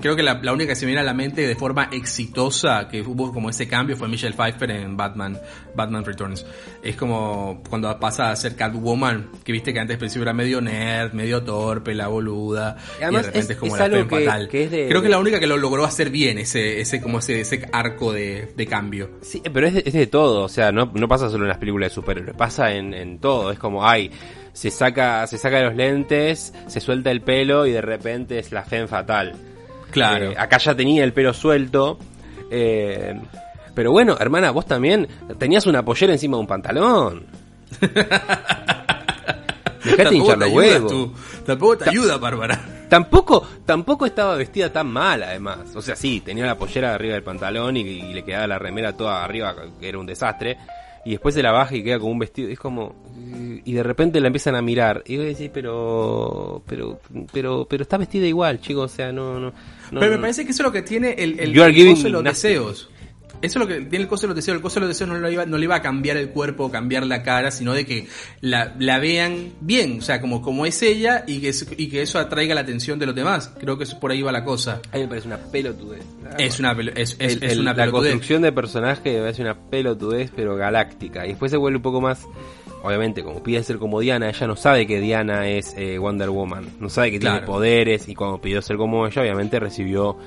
Speaker 2: creo que la, la única que se me viene a la mente de forma exitosa que hubo como ese cambio fue Michelle Pfeiffer en Batman, Batman Returns. Es como cuando pasa a ser Catwoman, que viste que antes al principio era medio nerd, medio torpe, la boluda,
Speaker 1: Y además
Speaker 2: y de repente
Speaker 1: es-
Speaker 2: es, como
Speaker 1: es
Speaker 2: la
Speaker 1: que-
Speaker 2: fatal.
Speaker 1: que es de-
Speaker 2: creo que
Speaker 1: de-
Speaker 2: la única que lo logró hacer bien, ese, ese como ese, ese arco de, de cambio.
Speaker 1: Sí, pero es de, es de todo, o sea, no, no pasa solo en las películas de superhéroes, pasa en, en todo, es como, ay, se saca, se saca los lentes, se suelta el pelo y de repente es la femme fatal.
Speaker 2: Claro.
Speaker 1: Eh, acá ya tenía el pelo suelto, eh, pero bueno, hermana, vos también tenías una pollera encima de un pantalón. Dejate hinchar los huevos.
Speaker 2: tú, tampoco te ayuda, Bárbara.
Speaker 1: Tampoco, tampoco estaba vestida tan mal, además. O sea, sí, tenía la pollera arriba del pantalón y, y le quedaba la remera toda arriba, que era un desastre. Y después se la baja y queda como un vestido. Es como. Y de repente la empiezan a mirar. Y vos decís, pero. Pero. Pero. Pero está vestida igual, chicos. O sea, no. no, no
Speaker 2: Pero me parece que eso es lo que tiene el, el,
Speaker 1: You are
Speaker 2: el
Speaker 1: giving
Speaker 2: gozo de los
Speaker 1: nothing.
Speaker 2: deseos. Eso es lo que tiene el coso de los deseos. El coso de los deseos no, lo iba, no le iba a cambiar el cuerpo o cambiar la cara, sino de que la, la vean bien, o sea, como, como es ella y que, es- y que eso atraiga la atención de los demás. Creo que eso por ahí va la cosa.
Speaker 1: A mí me parece una pelotudez.
Speaker 2: Es una, pelo- es, es,
Speaker 1: El-
Speaker 2: es
Speaker 1: el-
Speaker 2: una
Speaker 1: la
Speaker 2: pelotudez.
Speaker 1: construcción de personaje me parece una pelotudez, pero galáctica. Y después se vuelve un poco más. Obviamente, como pide ser como Diana, ella no sabe que Diana es eh, Wonder Woman. No sabe que tiene poderes. Y cuando pidió ser como ella, obviamente recibió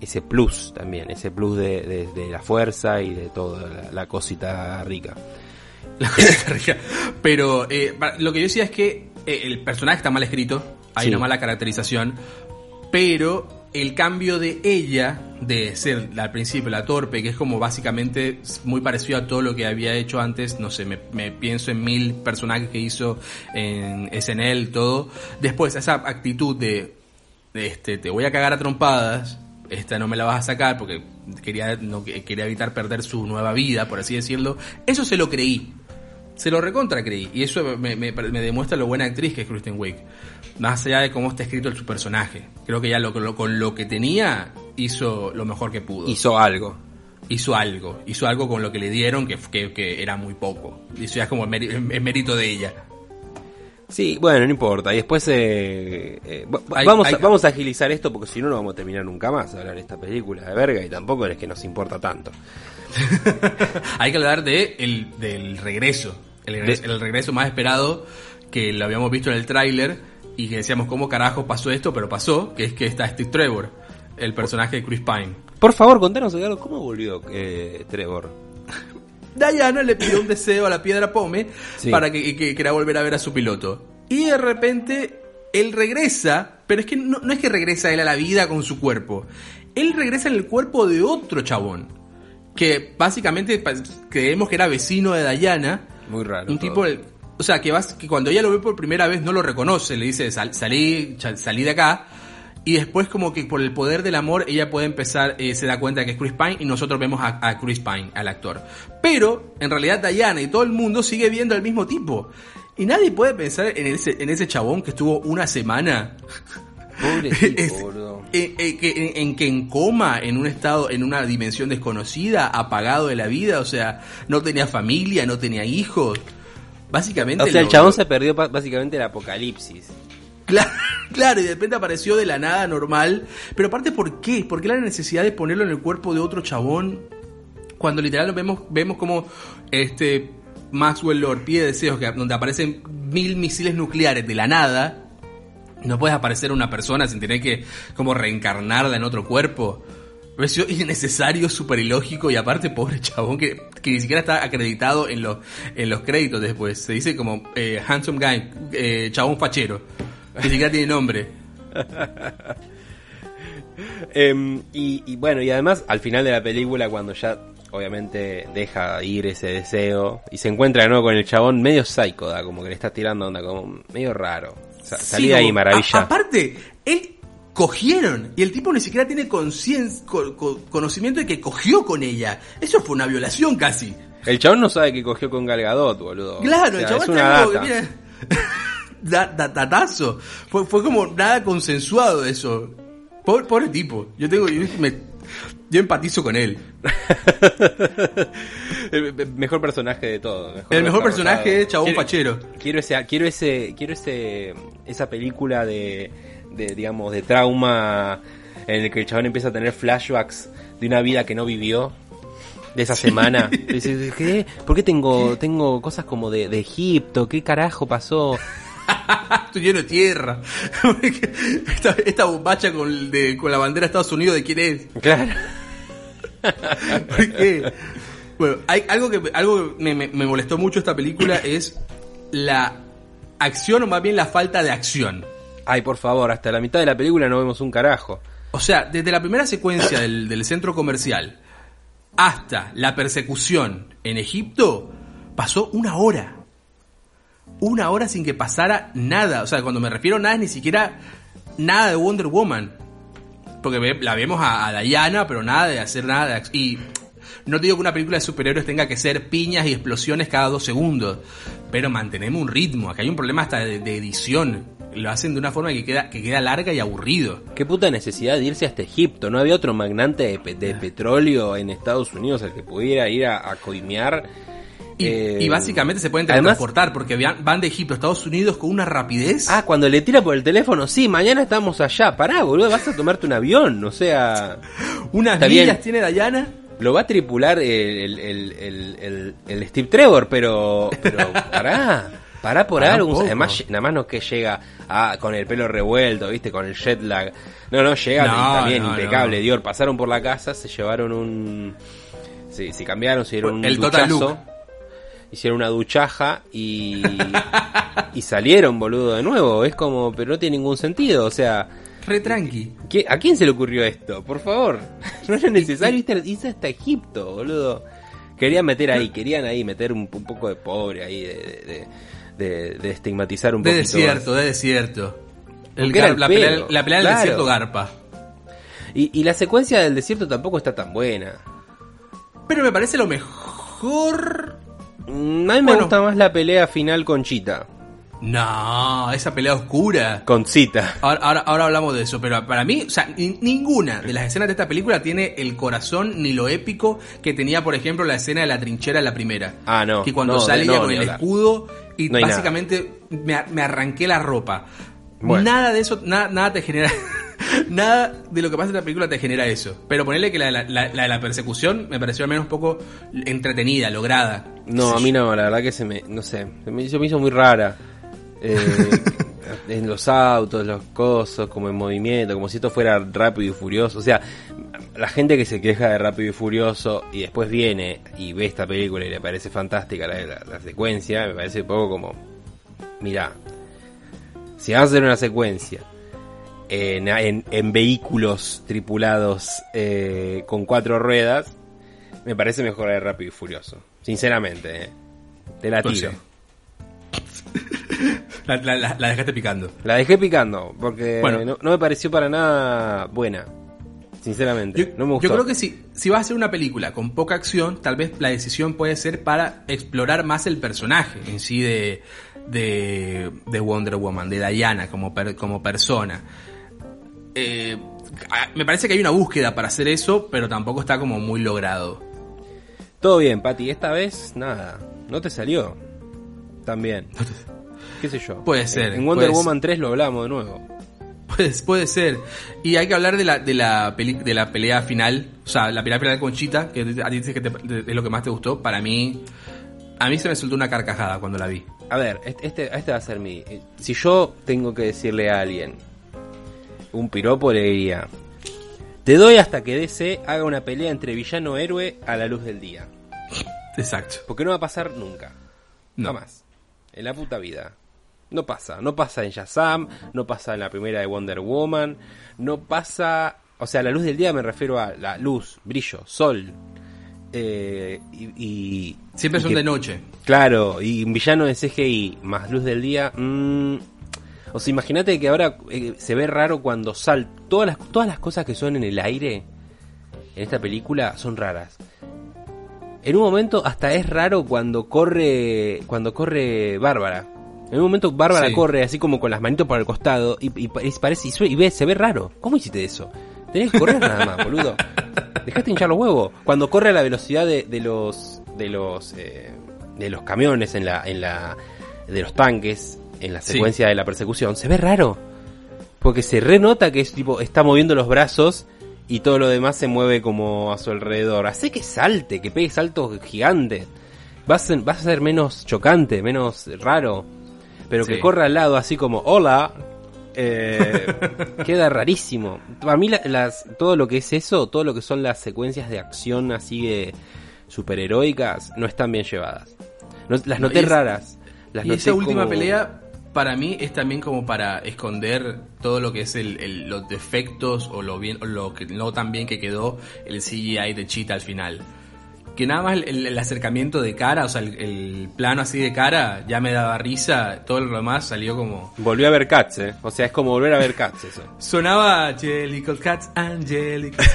Speaker 1: ese plus también. Ese plus de, de- de la fuerza y de toda la, la cosita rica.
Speaker 2: La cosa rica. Pero eh, lo que yo decía es que eh, el personaje está mal escrito, hay
Speaker 1: Sí.
Speaker 2: una mala caracterización, pero el cambio de ella, de ser al principio la torpe, que es como básicamente muy parecido a todo lo que había hecho antes, no sé, me, me pienso en mil personajes que hizo en SNL, todo. Después, esa actitud de, de, este, te voy a cagar a trompadas, esta no me la vas a sacar porque quería, no, quería evitar perder su nueva vida, por así decirlo, eso se lo creí. Se lo recontra creí. Y eso me, me- me demuestra lo buena actriz que es Kristen Wiig. Más allá de cómo está escrito el, su personaje. Creo que ya lo, lo- con lo que tenía hizo lo mejor que pudo.
Speaker 1: Hizo algo.
Speaker 2: Hizo algo. Hizo algo con lo que le dieron que, que, que era muy poco. Y eso ya es como el mérito de ella.
Speaker 1: Sí, bueno, no importa. Y después eh, eh,
Speaker 2: Hay-
Speaker 1: vamos,
Speaker 2: hay-
Speaker 1: a, vamos a agilizar esto porque si no, no vamos a terminar nunca más a hablar de esta película de verga y tampoco es que nos importa tanto.
Speaker 2: Hay que hablar de el, del regreso. El regreso,
Speaker 1: De-
Speaker 2: el regreso más esperado que lo habíamos visto en el tráiler y que decíamos cómo carajo pasó esto, pero pasó, que es que está Steve Trevor, el personaje de Chris Pine.
Speaker 1: Por favor, contanos. ¿Cómo volvió eh, Trevor?
Speaker 2: Diana le pidió un deseo a la piedra Pome
Speaker 1: Sí.
Speaker 2: para que, que quería volver a ver a su piloto. Y de repente él regresa, pero es que no, no es que regresa él a la vida con su cuerpo. Él regresa en el cuerpo de otro chabón. Que básicamente creemos que era vecino de Diana.
Speaker 1: Muy raro.
Speaker 2: Un
Speaker 1: todo.
Speaker 2: tipo, o sea, que, vas, que cuando ella lo ve por primera vez no lo reconoce, le dice, "Sal- salí, salí de acá. Y después como que por el poder del amor ella puede empezar, eh, se da cuenta que es Chris Pine y nosotros vemos a, a Chris Pine, al actor. Pero en realidad Diana y todo el mundo sigue viendo al mismo tipo. Y nadie puede pensar en ese, en ese chabón que estuvo una semana
Speaker 1: Pobre tipo,
Speaker 2: es-
Speaker 1: boludo.
Speaker 2: en, en que- en- en que en coma, en un estado, en una dimensión desconocida, apagado de la vida, o sea, no tenía familia, no tenía hijos. Básicamente.
Speaker 1: O sea, el chabón
Speaker 2: lo-
Speaker 1: se perdió básicamente el apocalipsis.
Speaker 2: Claro, claro, y de repente apareció de la nada normal. Pero aparte, ¿por qué? ¿Por qué la necesidad de ponerlo en el cuerpo de otro chabón? Cuando literal vemos, vemos como este Maxwell Lord pide deseos que, donde aparecen mil misiles nucleares de la nada. No puedes aparecer una persona sin tener que como reencarnarla en otro cuerpo. Pareció innecesario, súper ilógico y aparte pobre chabón que, que ni siquiera está acreditado en los, en los créditos después. Se dice como eh, handsome guy, eh, chabón fachero. Ni siquiera tiene nombre.
Speaker 1: Em, y, y bueno, y además al final de la película, cuando ya obviamente deja ir ese deseo y se encuentra de nuevo con el chabón medio psycho, da, como que le está tirando onda, como medio raro. Sa- salí
Speaker 2: Sí,
Speaker 1: ahí,
Speaker 2: como-
Speaker 1: maravilla.
Speaker 2: a- aparte, él cogieron y el tipo ni siquiera tiene concien- co- co- conocimiento de que cogió con ella. Eso fue una violación casi.
Speaker 1: El chabón no sabe que cogió con Galgadot, boludo.
Speaker 2: Claro,
Speaker 1: O sea,
Speaker 2: el chabón
Speaker 1: es una
Speaker 2: está como
Speaker 1: data.
Speaker 2: mira, da- da- datazo. Fue, fue como nada consensuado eso. Pobre, pobre tipo. Yo tengo, yo, me- yo empatizo con él.
Speaker 1: el me- mejor personaje de todo.
Speaker 2: El mejor personaje es Chabón
Speaker 1: Quiero-
Speaker 2: Fachero.
Speaker 1: Quiero ese, quiero ese, quiero ese, esa película de, de, digamos, de trauma en el que el chabón empieza a tener flashbacks de una vida que no vivió. De esa semana. Dice, ¿qué? ¿Por qué tengo, tengo cosas como de, de Egipto? ¿Qué carajo pasó?
Speaker 2: Estoy lleno de tierra. esta, esta bombacha con, el de- con la bandera de Estados Unidos, ¿de quién es?
Speaker 1: Claro.
Speaker 2: ¿Por qué? Bueno, hay algo que algo que me, me- me molestó mucho esta película es la acción o más bien la falta de acción.
Speaker 1: Ay, por favor, hasta la mitad de la película no vemos un carajo.
Speaker 2: O sea, desde la primera secuencia del, del centro comercial hasta la persecución en Egipto, pasó una hora. Una hora sin que pasara nada. O sea, cuando me refiero a nada es ni siquiera nada de Wonder Woman. Porque la vemos a, a Diana, pero nada de hacer nada de Y No te digo que una película de superhéroes tenga que ser piñas y explosiones cada dos segundos, pero mantenemos un ritmo. Acá hay un problema hasta de, de edición. Lo hacen de una forma que queda, que queda larga y aburrido.
Speaker 1: Qué puta necesidad de irse hasta Egipto. No había otro magnate de, pe- de petróleo en Estados Unidos al que pudiera ir a, a coimear.
Speaker 2: Y,
Speaker 1: Eh,
Speaker 2: y básicamente se pueden transportar porque van de Egipto a Estados Unidos con una rapidez.
Speaker 1: Ah, cuando le tira por el teléfono, sí, mañana estamos allá. Pará, boludo, vas a tomarte un avión. O sea,
Speaker 2: Unas millas tiene Dayana.
Speaker 1: lo va a tripular el, el, el, el- el Steve Trevor, pero, pero pará. Pará por
Speaker 2: Pará
Speaker 1: algo. Además, nada más no que llega ah, con el pelo revuelto, viste, con el jet lag. No, no, llega
Speaker 2: No,
Speaker 1: también
Speaker 2: no,
Speaker 1: impecable.
Speaker 2: no.
Speaker 1: Dior, pasaron por la casa, se llevaron un. Sí, se cambiaron, se dieron un
Speaker 2: El total
Speaker 1: duchazo.
Speaker 2: look.
Speaker 1: Hicieron una duchaja y. y salieron, boludo, de nuevo. Es como, pero no tiene ningún sentido. O sea,
Speaker 2: Re tranqui.
Speaker 1: ¿qué- ¿a quién se le ocurrió esto? Por favor. No era necesario irse hasta Egipto, boludo. Querían meter ahí, querían ahí meter un, un poco de pobre ahí, de, de, de- de estigmatizar un
Speaker 2: De
Speaker 1: poquito.
Speaker 2: desierto, de desierto. El gar-
Speaker 1: el
Speaker 2: la, pelea, la pelea del desierto garpa.
Speaker 1: y la secuencia del desierto tampoco está tan buena.
Speaker 2: Pero me parece lo mejor.
Speaker 1: Mm, A mí me
Speaker 2: Bueno.
Speaker 1: gusta más la pelea final con Chita.
Speaker 2: No, esa pelea oscura.
Speaker 1: Con Cita.
Speaker 2: Ahora, ahora, ahora hablamos de eso, pero para mí, o sea, ni- ninguna de las escenas de esta película tiene el corazón ni lo épico que tenía, por ejemplo, la escena de la trinchera en la primera.
Speaker 1: Ah, no.
Speaker 2: Que cuando
Speaker 1: No,
Speaker 2: sale ella
Speaker 1: no,
Speaker 2: con el
Speaker 1: hablar.
Speaker 2: escudo y
Speaker 1: No
Speaker 2: básicamente me, me arranqué la ropa.
Speaker 1: Bueno.
Speaker 2: Nada de eso, nada, nada te genera. nada de lo que pasa en la película te genera eso. Pero ponerle que la, la- la- la de la persecución me pareció al menos un poco entretenida, lograda.
Speaker 1: No, a mí no, la verdad que se me, no sé, se me, hizo muy rara. Eh, en los autos, los cosos, como en movimiento, como si esto fuera rápido y furioso. O sea, la gente que se queja de rápido y furioso y después viene y ve esta película y le parece fantástica la, la- la secuencia, me parece un poco como, mira, si vas a hacer una secuencia en, en- en vehículos tripulados eh, con cuatro ruedas, me parece mejor de Rápido y Furioso. Sinceramente, eh. Te la
Speaker 2: Pues
Speaker 1: tiro.
Speaker 2: sí. La, la- la- la dejaste picando.
Speaker 1: La dejé picando, porque
Speaker 2: Bueno.
Speaker 1: no, no me pareció para nada buena. Sinceramente,
Speaker 2: Yo,
Speaker 1: no me gustó.
Speaker 2: yo creo que si, si vas a hacer una película con poca acción, tal vez la decisión puede ser para explorar más el personaje en sí de, de, de Wonder Woman, de Diana como, per- como persona. Eh, me parece que hay una búsqueda para hacer eso, pero tampoco está como muy logrado.
Speaker 1: Todo bien, Pati. Esta vez, nada. No te salió. También. ¿Qué sé yo?
Speaker 2: Puede ser,
Speaker 1: En Wonder Woman 3 lo hablamos de nuevo.
Speaker 2: Puede, puede ser. Y hay que hablar de la, de la, peli- de la pelea final. O sea, la pelea final con Chita, que a ti dices que te- es lo que más te gustó. Para mí, a mí se me soltó una carcajada cuando la vi.
Speaker 1: A ver, este, este, este va a ser mi. eh, Si yo tengo que decirle a alguien un piropo, le diría: Te doy hasta que DC haga una pelea entre villano héroe a la luz del día.
Speaker 2: Exacto.
Speaker 1: Porque no va a pasar nunca.
Speaker 2: No.
Speaker 1: Jamás. En la puta vida. No pasa. No pasa en Shazam. No pasa en la primera de Wonder Woman. No pasa. O sea, la luz del día me refiero a la luz, brillo, sol. Eh, y, y-
Speaker 2: Siempre
Speaker 1: y
Speaker 2: son
Speaker 1: que-
Speaker 2: de noche.
Speaker 1: Claro, y un villano de CGI más luz del día. mm, o sea, imagínate que ahora eh, se ve raro cuando sal. Todas las, todas las cosas que son en el aire en esta película son raras. En un momento hasta es raro cuando corre cuando corre Bárbara. En un momento Bárbara
Speaker 2: Sí.
Speaker 1: corre así como con las manitos por el costado y, y y parece y, y ve, se ve raro. ¿Cómo hiciste eso? Tenés que correr nada más, boludo. Dejaste hinchar los huevos. Cuando corre a la velocidad de, de los de los eh, de los camiones en la en la de los tanques en la
Speaker 2: Sí.
Speaker 1: secuencia de la persecución, se ve raro. Porque se renota que es tipo está moviendo los brazos y todo lo demás se mueve como a su alrededor. Hace que salte, que pegue saltos gigantes. Vas a, vas a ser menos chocante, menos raro. Pero que corra al lado así como hola. eh, queda rarísimo. Para mí la- las, todo lo que es eso, todo lo que son las secuencias de acción así de superheroicas, no están bien llevadas. No- las
Speaker 2: No,
Speaker 1: noté
Speaker 2: es-
Speaker 1: raras. Las
Speaker 2: y
Speaker 1: noté
Speaker 2: esa última
Speaker 1: como-
Speaker 2: pelea, para mí, es también como para esconder todo lo que es el, el- los defectos o lo bien o lo que no tan bien que quedó el CGI de Cheetah al final. Que nada más el, acercamiento de cara, o sea, el, plano así de cara, ya me daba risa. Todo lo demás salió como.
Speaker 1: Volvió a ver Cats, eh. O sea, es como volver a ver Cats eso.
Speaker 2: Sonaba Angelical Cats, Angelical.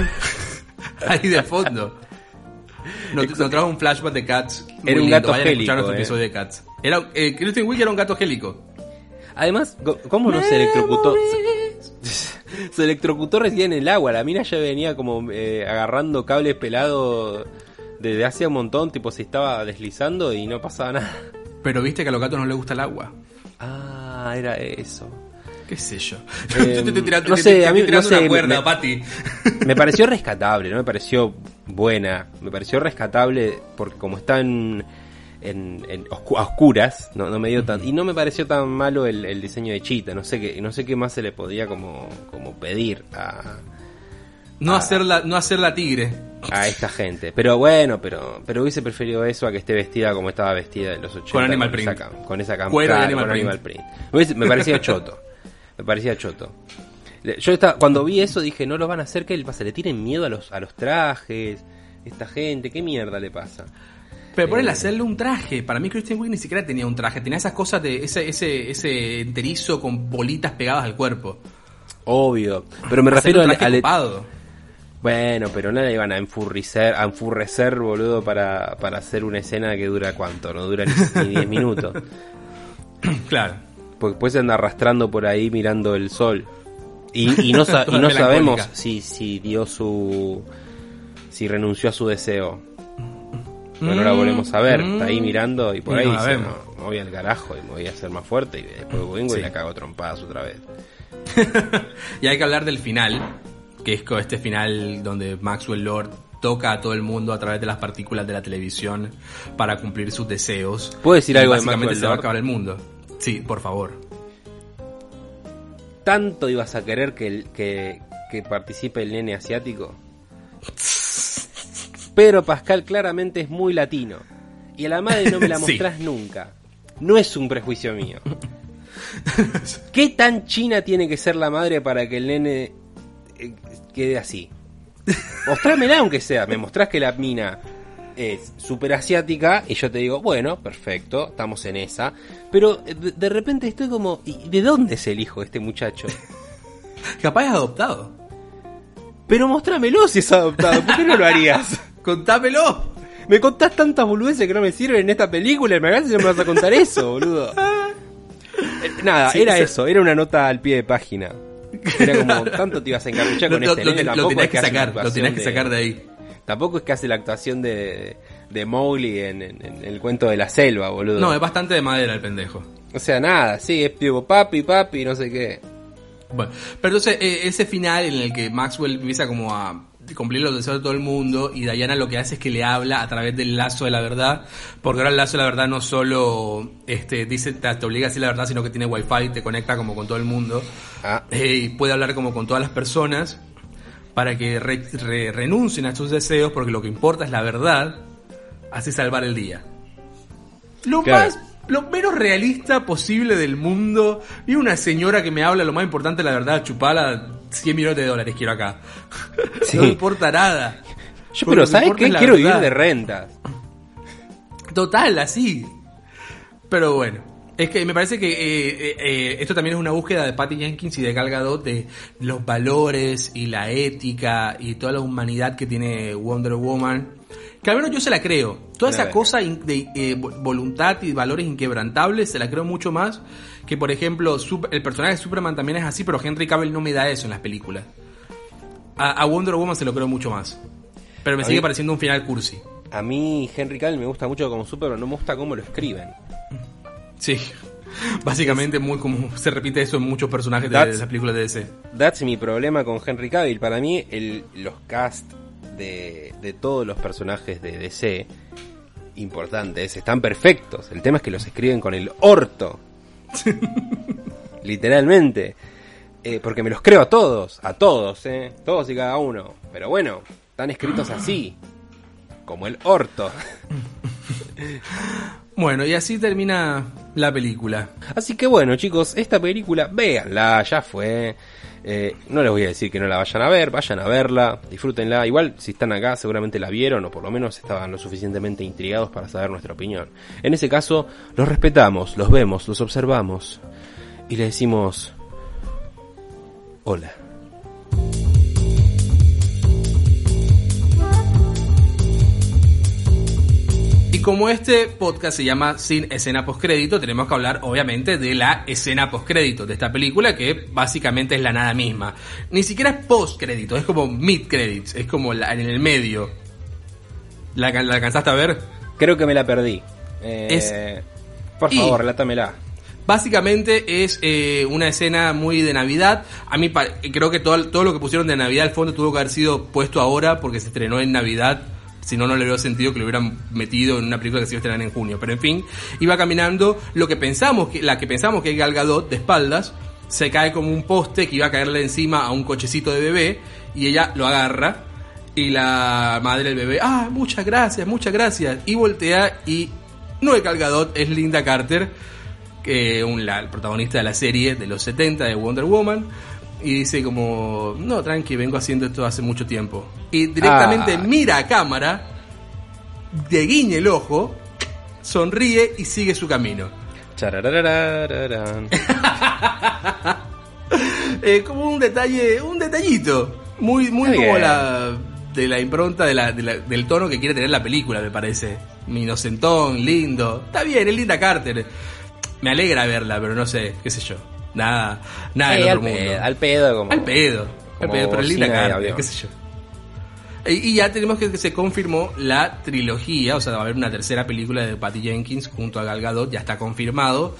Speaker 2: ahí de fondo. Nos, nos trajo un flashback de Cats.
Speaker 1: Era un
Speaker 2: lindo.
Speaker 1: gato
Speaker 2: Vayan
Speaker 1: gélico, eh.
Speaker 2: episodio de Cats. Era, eh, Kristen Wiig era un gato gélico.
Speaker 1: Además, ¿cómo no se electrocutó? Se electrocutó recién en el agua. La mina ya venía como eh, agarrando cables pelados desde hace un montón. Tipo, se estaba deslizando y no pasaba nada.
Speaker 2: Pero viste que a los gatos no les gusta el agua.
Speaker 1: Ah, era eso.
Speaker 2: ¿Qué sé yo?
Speaker 1: Eh,
Speaker 2: te
Speaker 1: no sé, a mí- no sé,
Speaker 2: una cuerda,
Speaker 1: me-
Speaker 2: Pati.
Speaker 1: Me pareció rescatable, no me pareció buena. Me pareció rescatable porque como está en, en, en oscu- a oscuras, no, no me dio tan... Y no me pareció tan malo el, el diseño de Chita. No sé qué, no sé qué más se le podía como, como pedir a,
Speaker 2: No hacerla, no hacerla tigre.
Speaker 1: a esta gente. Pero bueno, pero pero hubiese preferido eso a que esté vestida como estaba vestida en los 80.
Speaker 2: Con Animal
Speaker 1: esa
Speaker 2: Print.
Speaker 1: cam- con esa cam-
Speaker 2: Cuero de
Speaker 1: claro,
Speaker 2: Animal
Speaker 1: con
Speaker 2: Print.
Speaker 1: Animal Print. Me hubiese- me parecía choto. Me parecía choto. Yo estaba, cuando vi eso dije, no lo van a hacer, ¿qué le pasa? ¿Le tienen miedo a los, a los trajes? Esta gente, ¿qué mierda le pasa?
Speaker 2: Pero por el hacerle un traje. Para mí Kristen Wiig ni siquiera tenía un traje. Tenía esas cosas de ese, ese, ese enterizo con bolitas pegadas al cuerpo.
Speaker 1: Obvio. Pero me refiero
Speaker 2: un
Speaker 1: al,
Speaker 2: traje
Speaker 1: al-. Bueno, pero no le iban a enfurrecer, a enfurrecer, boludo, para, para hacer una escena que dura cuánto, no dura ni ni 10 minutos.
Speaker 2: Claro.
Speaker 1: Porque después se anda arrastrando por ahí mirando el sol. Y, y no, y no sabemos si, si dio su. si renunció a su deseo. Bueno, no la volvemos a ver. Está ahí mirando y por
Speaker 2: Y
Speaker 1: ahí
Speaker 2: no.
Speaker 1: "No, me voy al carajo y me voy a hacer más fuerte. Y después vengo
Speaker 2: Sí.
Speaker 1: y la cago trompadas otra vez.
Speaker 2: Y hay que hablar del final, que es este final donde Maxwell Lord toca a todo el mundo a través de las partículas de la televisión para cumplir sus deseos.
Speaker 1: ¿Puedo decir algo de
Speaker 2: Básicamente
Speaker 1: Maxwell
Speaker 2: se va a
Speaker 1: Lord?
Speaker 2: acabar el mundo. Sí, por favor.
Speaker 1: ¿Tanto ibas a querer que, el- que, que participe el nene asiático? Pero Pascal claramente es muy latino. Y a la madre no me la
Speaker 2: Sí.
Speaker 1: mostrás nunca. No es un prejuicio mío. ¿Qué tan china tiene que ser la madre para que el nene eh, quede así? Mostrámela aunque sea. Me mostrás que la mina es súper asiática y yo te digo, bueno, perfecto, estamos en esa. Pero eh, de, de repente estoy como, ¿y de dónde es el hijo de este muchacho?
Speaker 2: Capaz es adoptado.
Speaker 1: Pero mostrámelo si es adoptado, ¿por qué no lo harías?
Speaker 2: ¡Contámelo!
Speaker 1: Me contás tantas boludeces que no me sirven en esta película y me hagas y no me vas a contar eso, boludo. Eh, Nada,
Speaker 2: Sí,
Speaker 1: era eso, era una nota al pie de página. Era como, tanto te ibas a encapuchar
Speaker 2: Lo,
Speaker 1: con
Speaker 2: lo-
Speaker 1: este
Speaker 2: lo
Speaker 1: nene,
Speaker 2: lo tenías
Speaker 1: es
Speaker 2: que sacar, lo tenías que sacar de ahí.
Speaker 1: Tampoco es que hace la actuación de, de Mowgli en, en- en el cuento de la selva, boludo.
Speaker 2: No, es bastante de madera el pendejo.
Speaker 1: O sea, nada, sí, es tipo papi, papi, no sé qué.
Speaker 2: Bueno, pero entonces eh, ese final en el que Maxwell empieza como a cumplir los deseos de todo el mundo y Diana lo que hace es que le habla a través del lazo de la verdad, porque ahora el lazo de la verdad no solo este dice te, te obliga a decir la verdad, sino que tiene wifi, te conecta como con todo el mundo
Speaker 1: Ah,
Speaker 2: eh, y puede hablar como con todas las personas para que re- re- renuncien a sus deseos porque lo que importa es la verdad, así salvar el día. Lo
Speaker 1: Claro.
Speaker 2: más lo menos realista posible del mundo. Y una señora que me habla lo más importante, la verdad, chupala 100 millones de dólares quiero acá.
Speaker 1: Sí.
Speaker 2: No me importa nada.
Speaker 1: yo, pero ¿sabes qué? Quiero vivir
Speaker 2: verdad.
Speaker 1: de rentas.
Speaker 2: Total, así. Pero bueno, es que me parece que eh, eh, eh, esto también es una búsqueda de Patty Jenkins y de Gal Gadot de los valores y la ética y toda la humanidad que tiene Wonder Woman. Que al menos yo se la creo. Toda esa cosa de eh, vo- voluntad y valores inquebrantables se la creo mucho más que, por ejemplo, el personaje de Superman también es así, pero Henry Cavill no me da eso en las películas. A, a Wonder Woman se lo creo mucho más. Pero me
Speaker 1: A
Speaker 2: sigue
Speaker 1: mí-
Speaker 2: pareciendo un final cursi.
Speaker 1: A mí Henry Cavill me gusta mucho como super, pero no me gusta cómo lo escriben.
Speaker 2: Sí. Básicamente muy como se repite eso en muchos personajes de, de las películas de DC.
Speaker 1: That's mi problema con Henry Cavill. Para mí, el, los cast de, de todos los personajes de DC importantes están perfectos. El tema es que los escriben con el orto. Literalmente. Eh, porque me los creo a todos, a todos, eh. Todos y cada uno. Pero bueno, están escritos así. Como el orto.
Speaker 2: Bueno, y así termina la película.
Speaker 1: Así que bueno, chicos, esta película, véanla, ya fue. Eh, no les voy a decir que no la vayan a ver, vayan a verla, disfrútenla. Igual, si están acá, seguramente la vieron o por lo menos estaban lo suficientemente intrigados para saber nuestra opinión. En ese caso, los respetamos, los vemos, los observamos y le decimos: Hola.
Speaker 2: Como este podcast se llama Sin escena postcrédito, tenemos que hablar obviamente de la escena postcrédito de esta película que básicamente es la nada misma. Ni siquiera es postcrédito, es como mid credits, es como la- en el medio. ¿La, la alcanzaste a ver?
Speaker 1: Creo que me la perdí. Eh,
Speaker 2: Es-
Speaker 1: Por
Speaker 2: y-
Speaker 1: favor, relátamela.
Speaker 2: Básicamente es eh, una escena muy de Navidad. A mí creo que todo, todo lo que pusieron de Navidad al fondo tuvo que haber sido puesto ahora porque se estrenó en Navidad. Si no, no le hubiera sentido que lo hubieran metido en una película que se iba en junio. Pero en fin, iba caminando lo que pensamos, que, la que pensamos que es Gal Gadot de espaldas, se cae como un poste que iba a caerle encima a un cochecito de bebé y ella lo agarra y la madre del bebé, ah, muchas gracias, muchas gracias. Y voltea y no es Gal Gadot, es Linda Carter que un, la, protagonista de la serie de los 70 de Wonder Woman. Y dice como, no, tranqui, vengo haciendo esto hace mucho tiempo. Y directamente
Speaker 1: Ah.
Speaker 2: mira a cámara, de guiñe el ojo, sonríe y sigue su camino. Eh, como un detalle, un detallito. Muy, muy como la de la impronta de la, de la- del tono que quiere tener la película, me parece. Inocentón, lindo. Está bien, es linda Carter. Me alegra verla, pero no sé, qué sé yo. Nada, nada del otro
Speaker 1: al,
Speaker 2: mundo.
Speaker 1: pedo, al pedo, como.
Speaker 2: Al pedo. Al pedo, pero linda qué sé yo. Y, ya tenemos que, que se confirmó la trilogía, o sea, va a haber una tercera película de Patty Jenkins junto a Gal Gadot, ya está confirmado.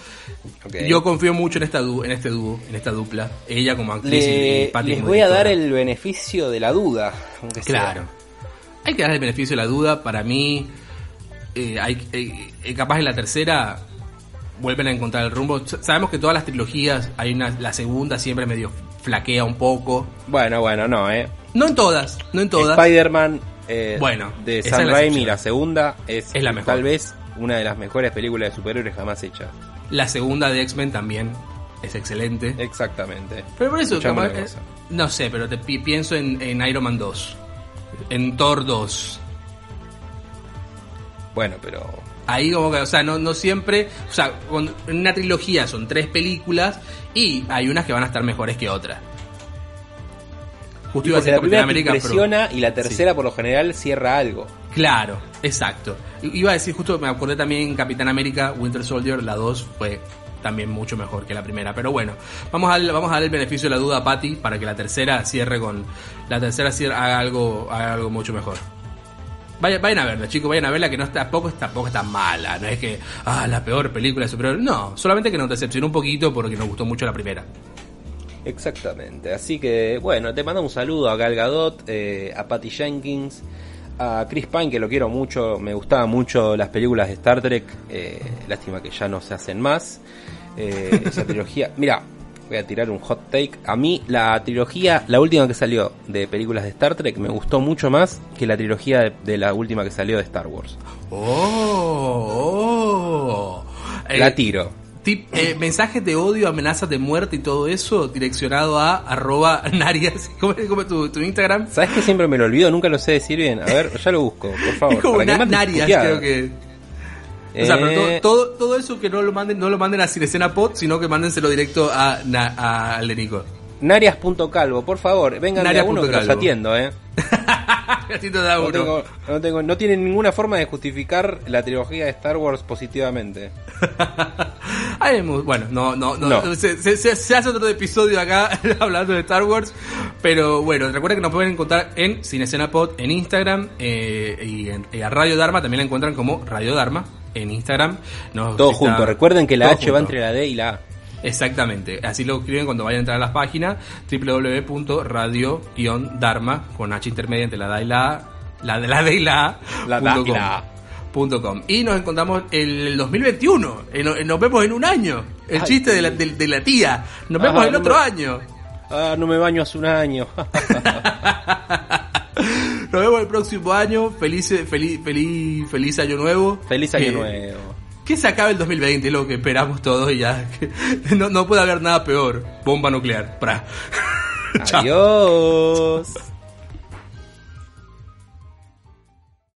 Speaker 2: Yo confío mucho en esta en este dúo, en esta dupla, ella como actriz y- Patty
Speaker 1: les
Speaker 2: como
Speaker 1: voy a dar el beneficio de la duda. aunque sea.
Speaker 2: Claro. Hay que dar el beneficio de la duda. Para mí, eh, hay, eh, eh, capaz en la tercera vuelven a encontrar el rumbo. Sabemos que todas las trilogías, hay una, la segunda siempre medio flaquea un poco.
Speaker 1: Bueno, bueno, no, eh.
Speaker 2: No en todas, no en todas.
Speaker 1: Spider-Man eh,
Speaker 2: Bueno,
Speaker 1: de Sam
Speaker 2: la
Speaker 1: Raimi, la segunda, es,
Speaker 2: Es la mejor.
Speaker 1: tal vez una de las mejores películas de superhéroes jamás hechas.
Speaker 2: La segunda de X-Men también es excelente.
Speaker 1: Exactamente.
Speaker 2: Pero por eso, capaz- eh, no sé, pero te pi- pienso en, en Iron Man 2. En Thor 2.
Speaker 1: Bueno, pero
Speaker 2: Ahí como que, o sea, no, no siempre, o sea, con- en una trilogía son tres películas y hay unas que van a estar mejores que otras. Justo iba a decir
Speaker 1: la
Speaker 2: Capitán América,
Speaker 1: y la tercera por lo general cierra algo.
Speaker 2: Claro, exacto. Iba a decir justo, me acordé también Capitán América, Winter Soldier, la 2 fue también mucho mejor que la primera. Pero bueno, vamos a, vamos a dar el beneficio de la duda a Patty para que la tercera cierre con. La tercera cierre, haga algo, haga algo mucho mejor. Vayan, vayan a verla, chicos, vayan a verla que no está, tampoco, tampoco está mala, no es que, ah, la peor película de superhéroes. No, solamente que nos decepcionó un poquito porque nos gustó mucho la primera.
Speaker 1: Exactamente. Así que, bueno, te mando un saludo a Gal Gadot, eh, a Patty Jenkins, a Chris Pine, que lo quiero mucho. Me gustaban mucho las películas de Star Trek. eh, lástima que ya no se hacen más. Eh, esa trilogía. Mira, voy a tirar un hot take. A mí, la trilogía, la última que salió de películas de Star Trek, me gustó mucho más que la trilogía de, de la última que salió de Star Wars.
Speaker 2: Oh, oh. Eh,
Speaker 1: La tiro.
Speaker 2: Tip, eh, mensajes de odio, amenazas de muerte y todo eso direccionado a arroba narias. ¿Cómo es cómo tu, tu Instagram?
Speaker 1: ¿Sabes que siempre me lo olvido? Nunca lo sé decir bien. A ver, ya lo busco, por favor.
Speaker 2: Es como na- narias, creo que. O sea, pero
Speaker 1: Eh,
Speaker 2: todo, todo, todo eso que no lo manden, no lo manden a Cinescena Pod, sino que mándenselo directo a, a, al de Nico.
Speaker 1: Narias.calvo, por favor, vengan a uno que los atiendo, eh. No,
Speaker 2: uno.
Speaker 1: tengo, no, tengo, no tienen ninguna forma de justificar la trilogía de Star Wars positivamente.
Speaker 2: Ay, bueno, no, no, no.
Speaker 1: No.
Speaker 2: Se, se- se- hace otro episodio acá hablando de Star Wars. Pero bueno, recuerden que nos pueden encontrar en Cinescena Pod en Instagram eh, y, en, y a Radio Dharma también la encuentran como Radio Dharma en Instagram. Nos
Speaker 1: Todo
Speaker 2: está-
Speaker 1: junto. Recuerden que la H va entre la D y la A.
Speaker 2: Exactamente, así lo escriben cuando vayan a entrar a las páginas www.radio-dharma con H intermedia entre la D y la A, la de la D y la A,
Speaker 1: La
Speaker 2: punto
Speaker 1: da y la A.
Speaker 2: punto com. Y nos encontramos el 2021, eh, no- nos vemos en un año, el
Speaker 1: Ay,
Speaker 2: chiste de la, de, de la tía, nos vemos
Speaker 1: Ah,
Speaker 2: el
Speaker 1: no
Speaker 2: otro
Speaker 1: me-
Speaker 2: año,
Speaker 1: Ah, no me baño hace un año.
Speaker 2: nos vemos el próximo año, feliz, feliz, feliz, feliz año nuevo.
Speaker 1: Feliz año
Speaker 2: Que-
Speaker 1: nuevo.
Speaker 2: Que se acabe el 2020, es lo que esperamos todos y ya, que no, no puede haber nada peor, bomba nuclear, pra.
Speaker 1: Adiós.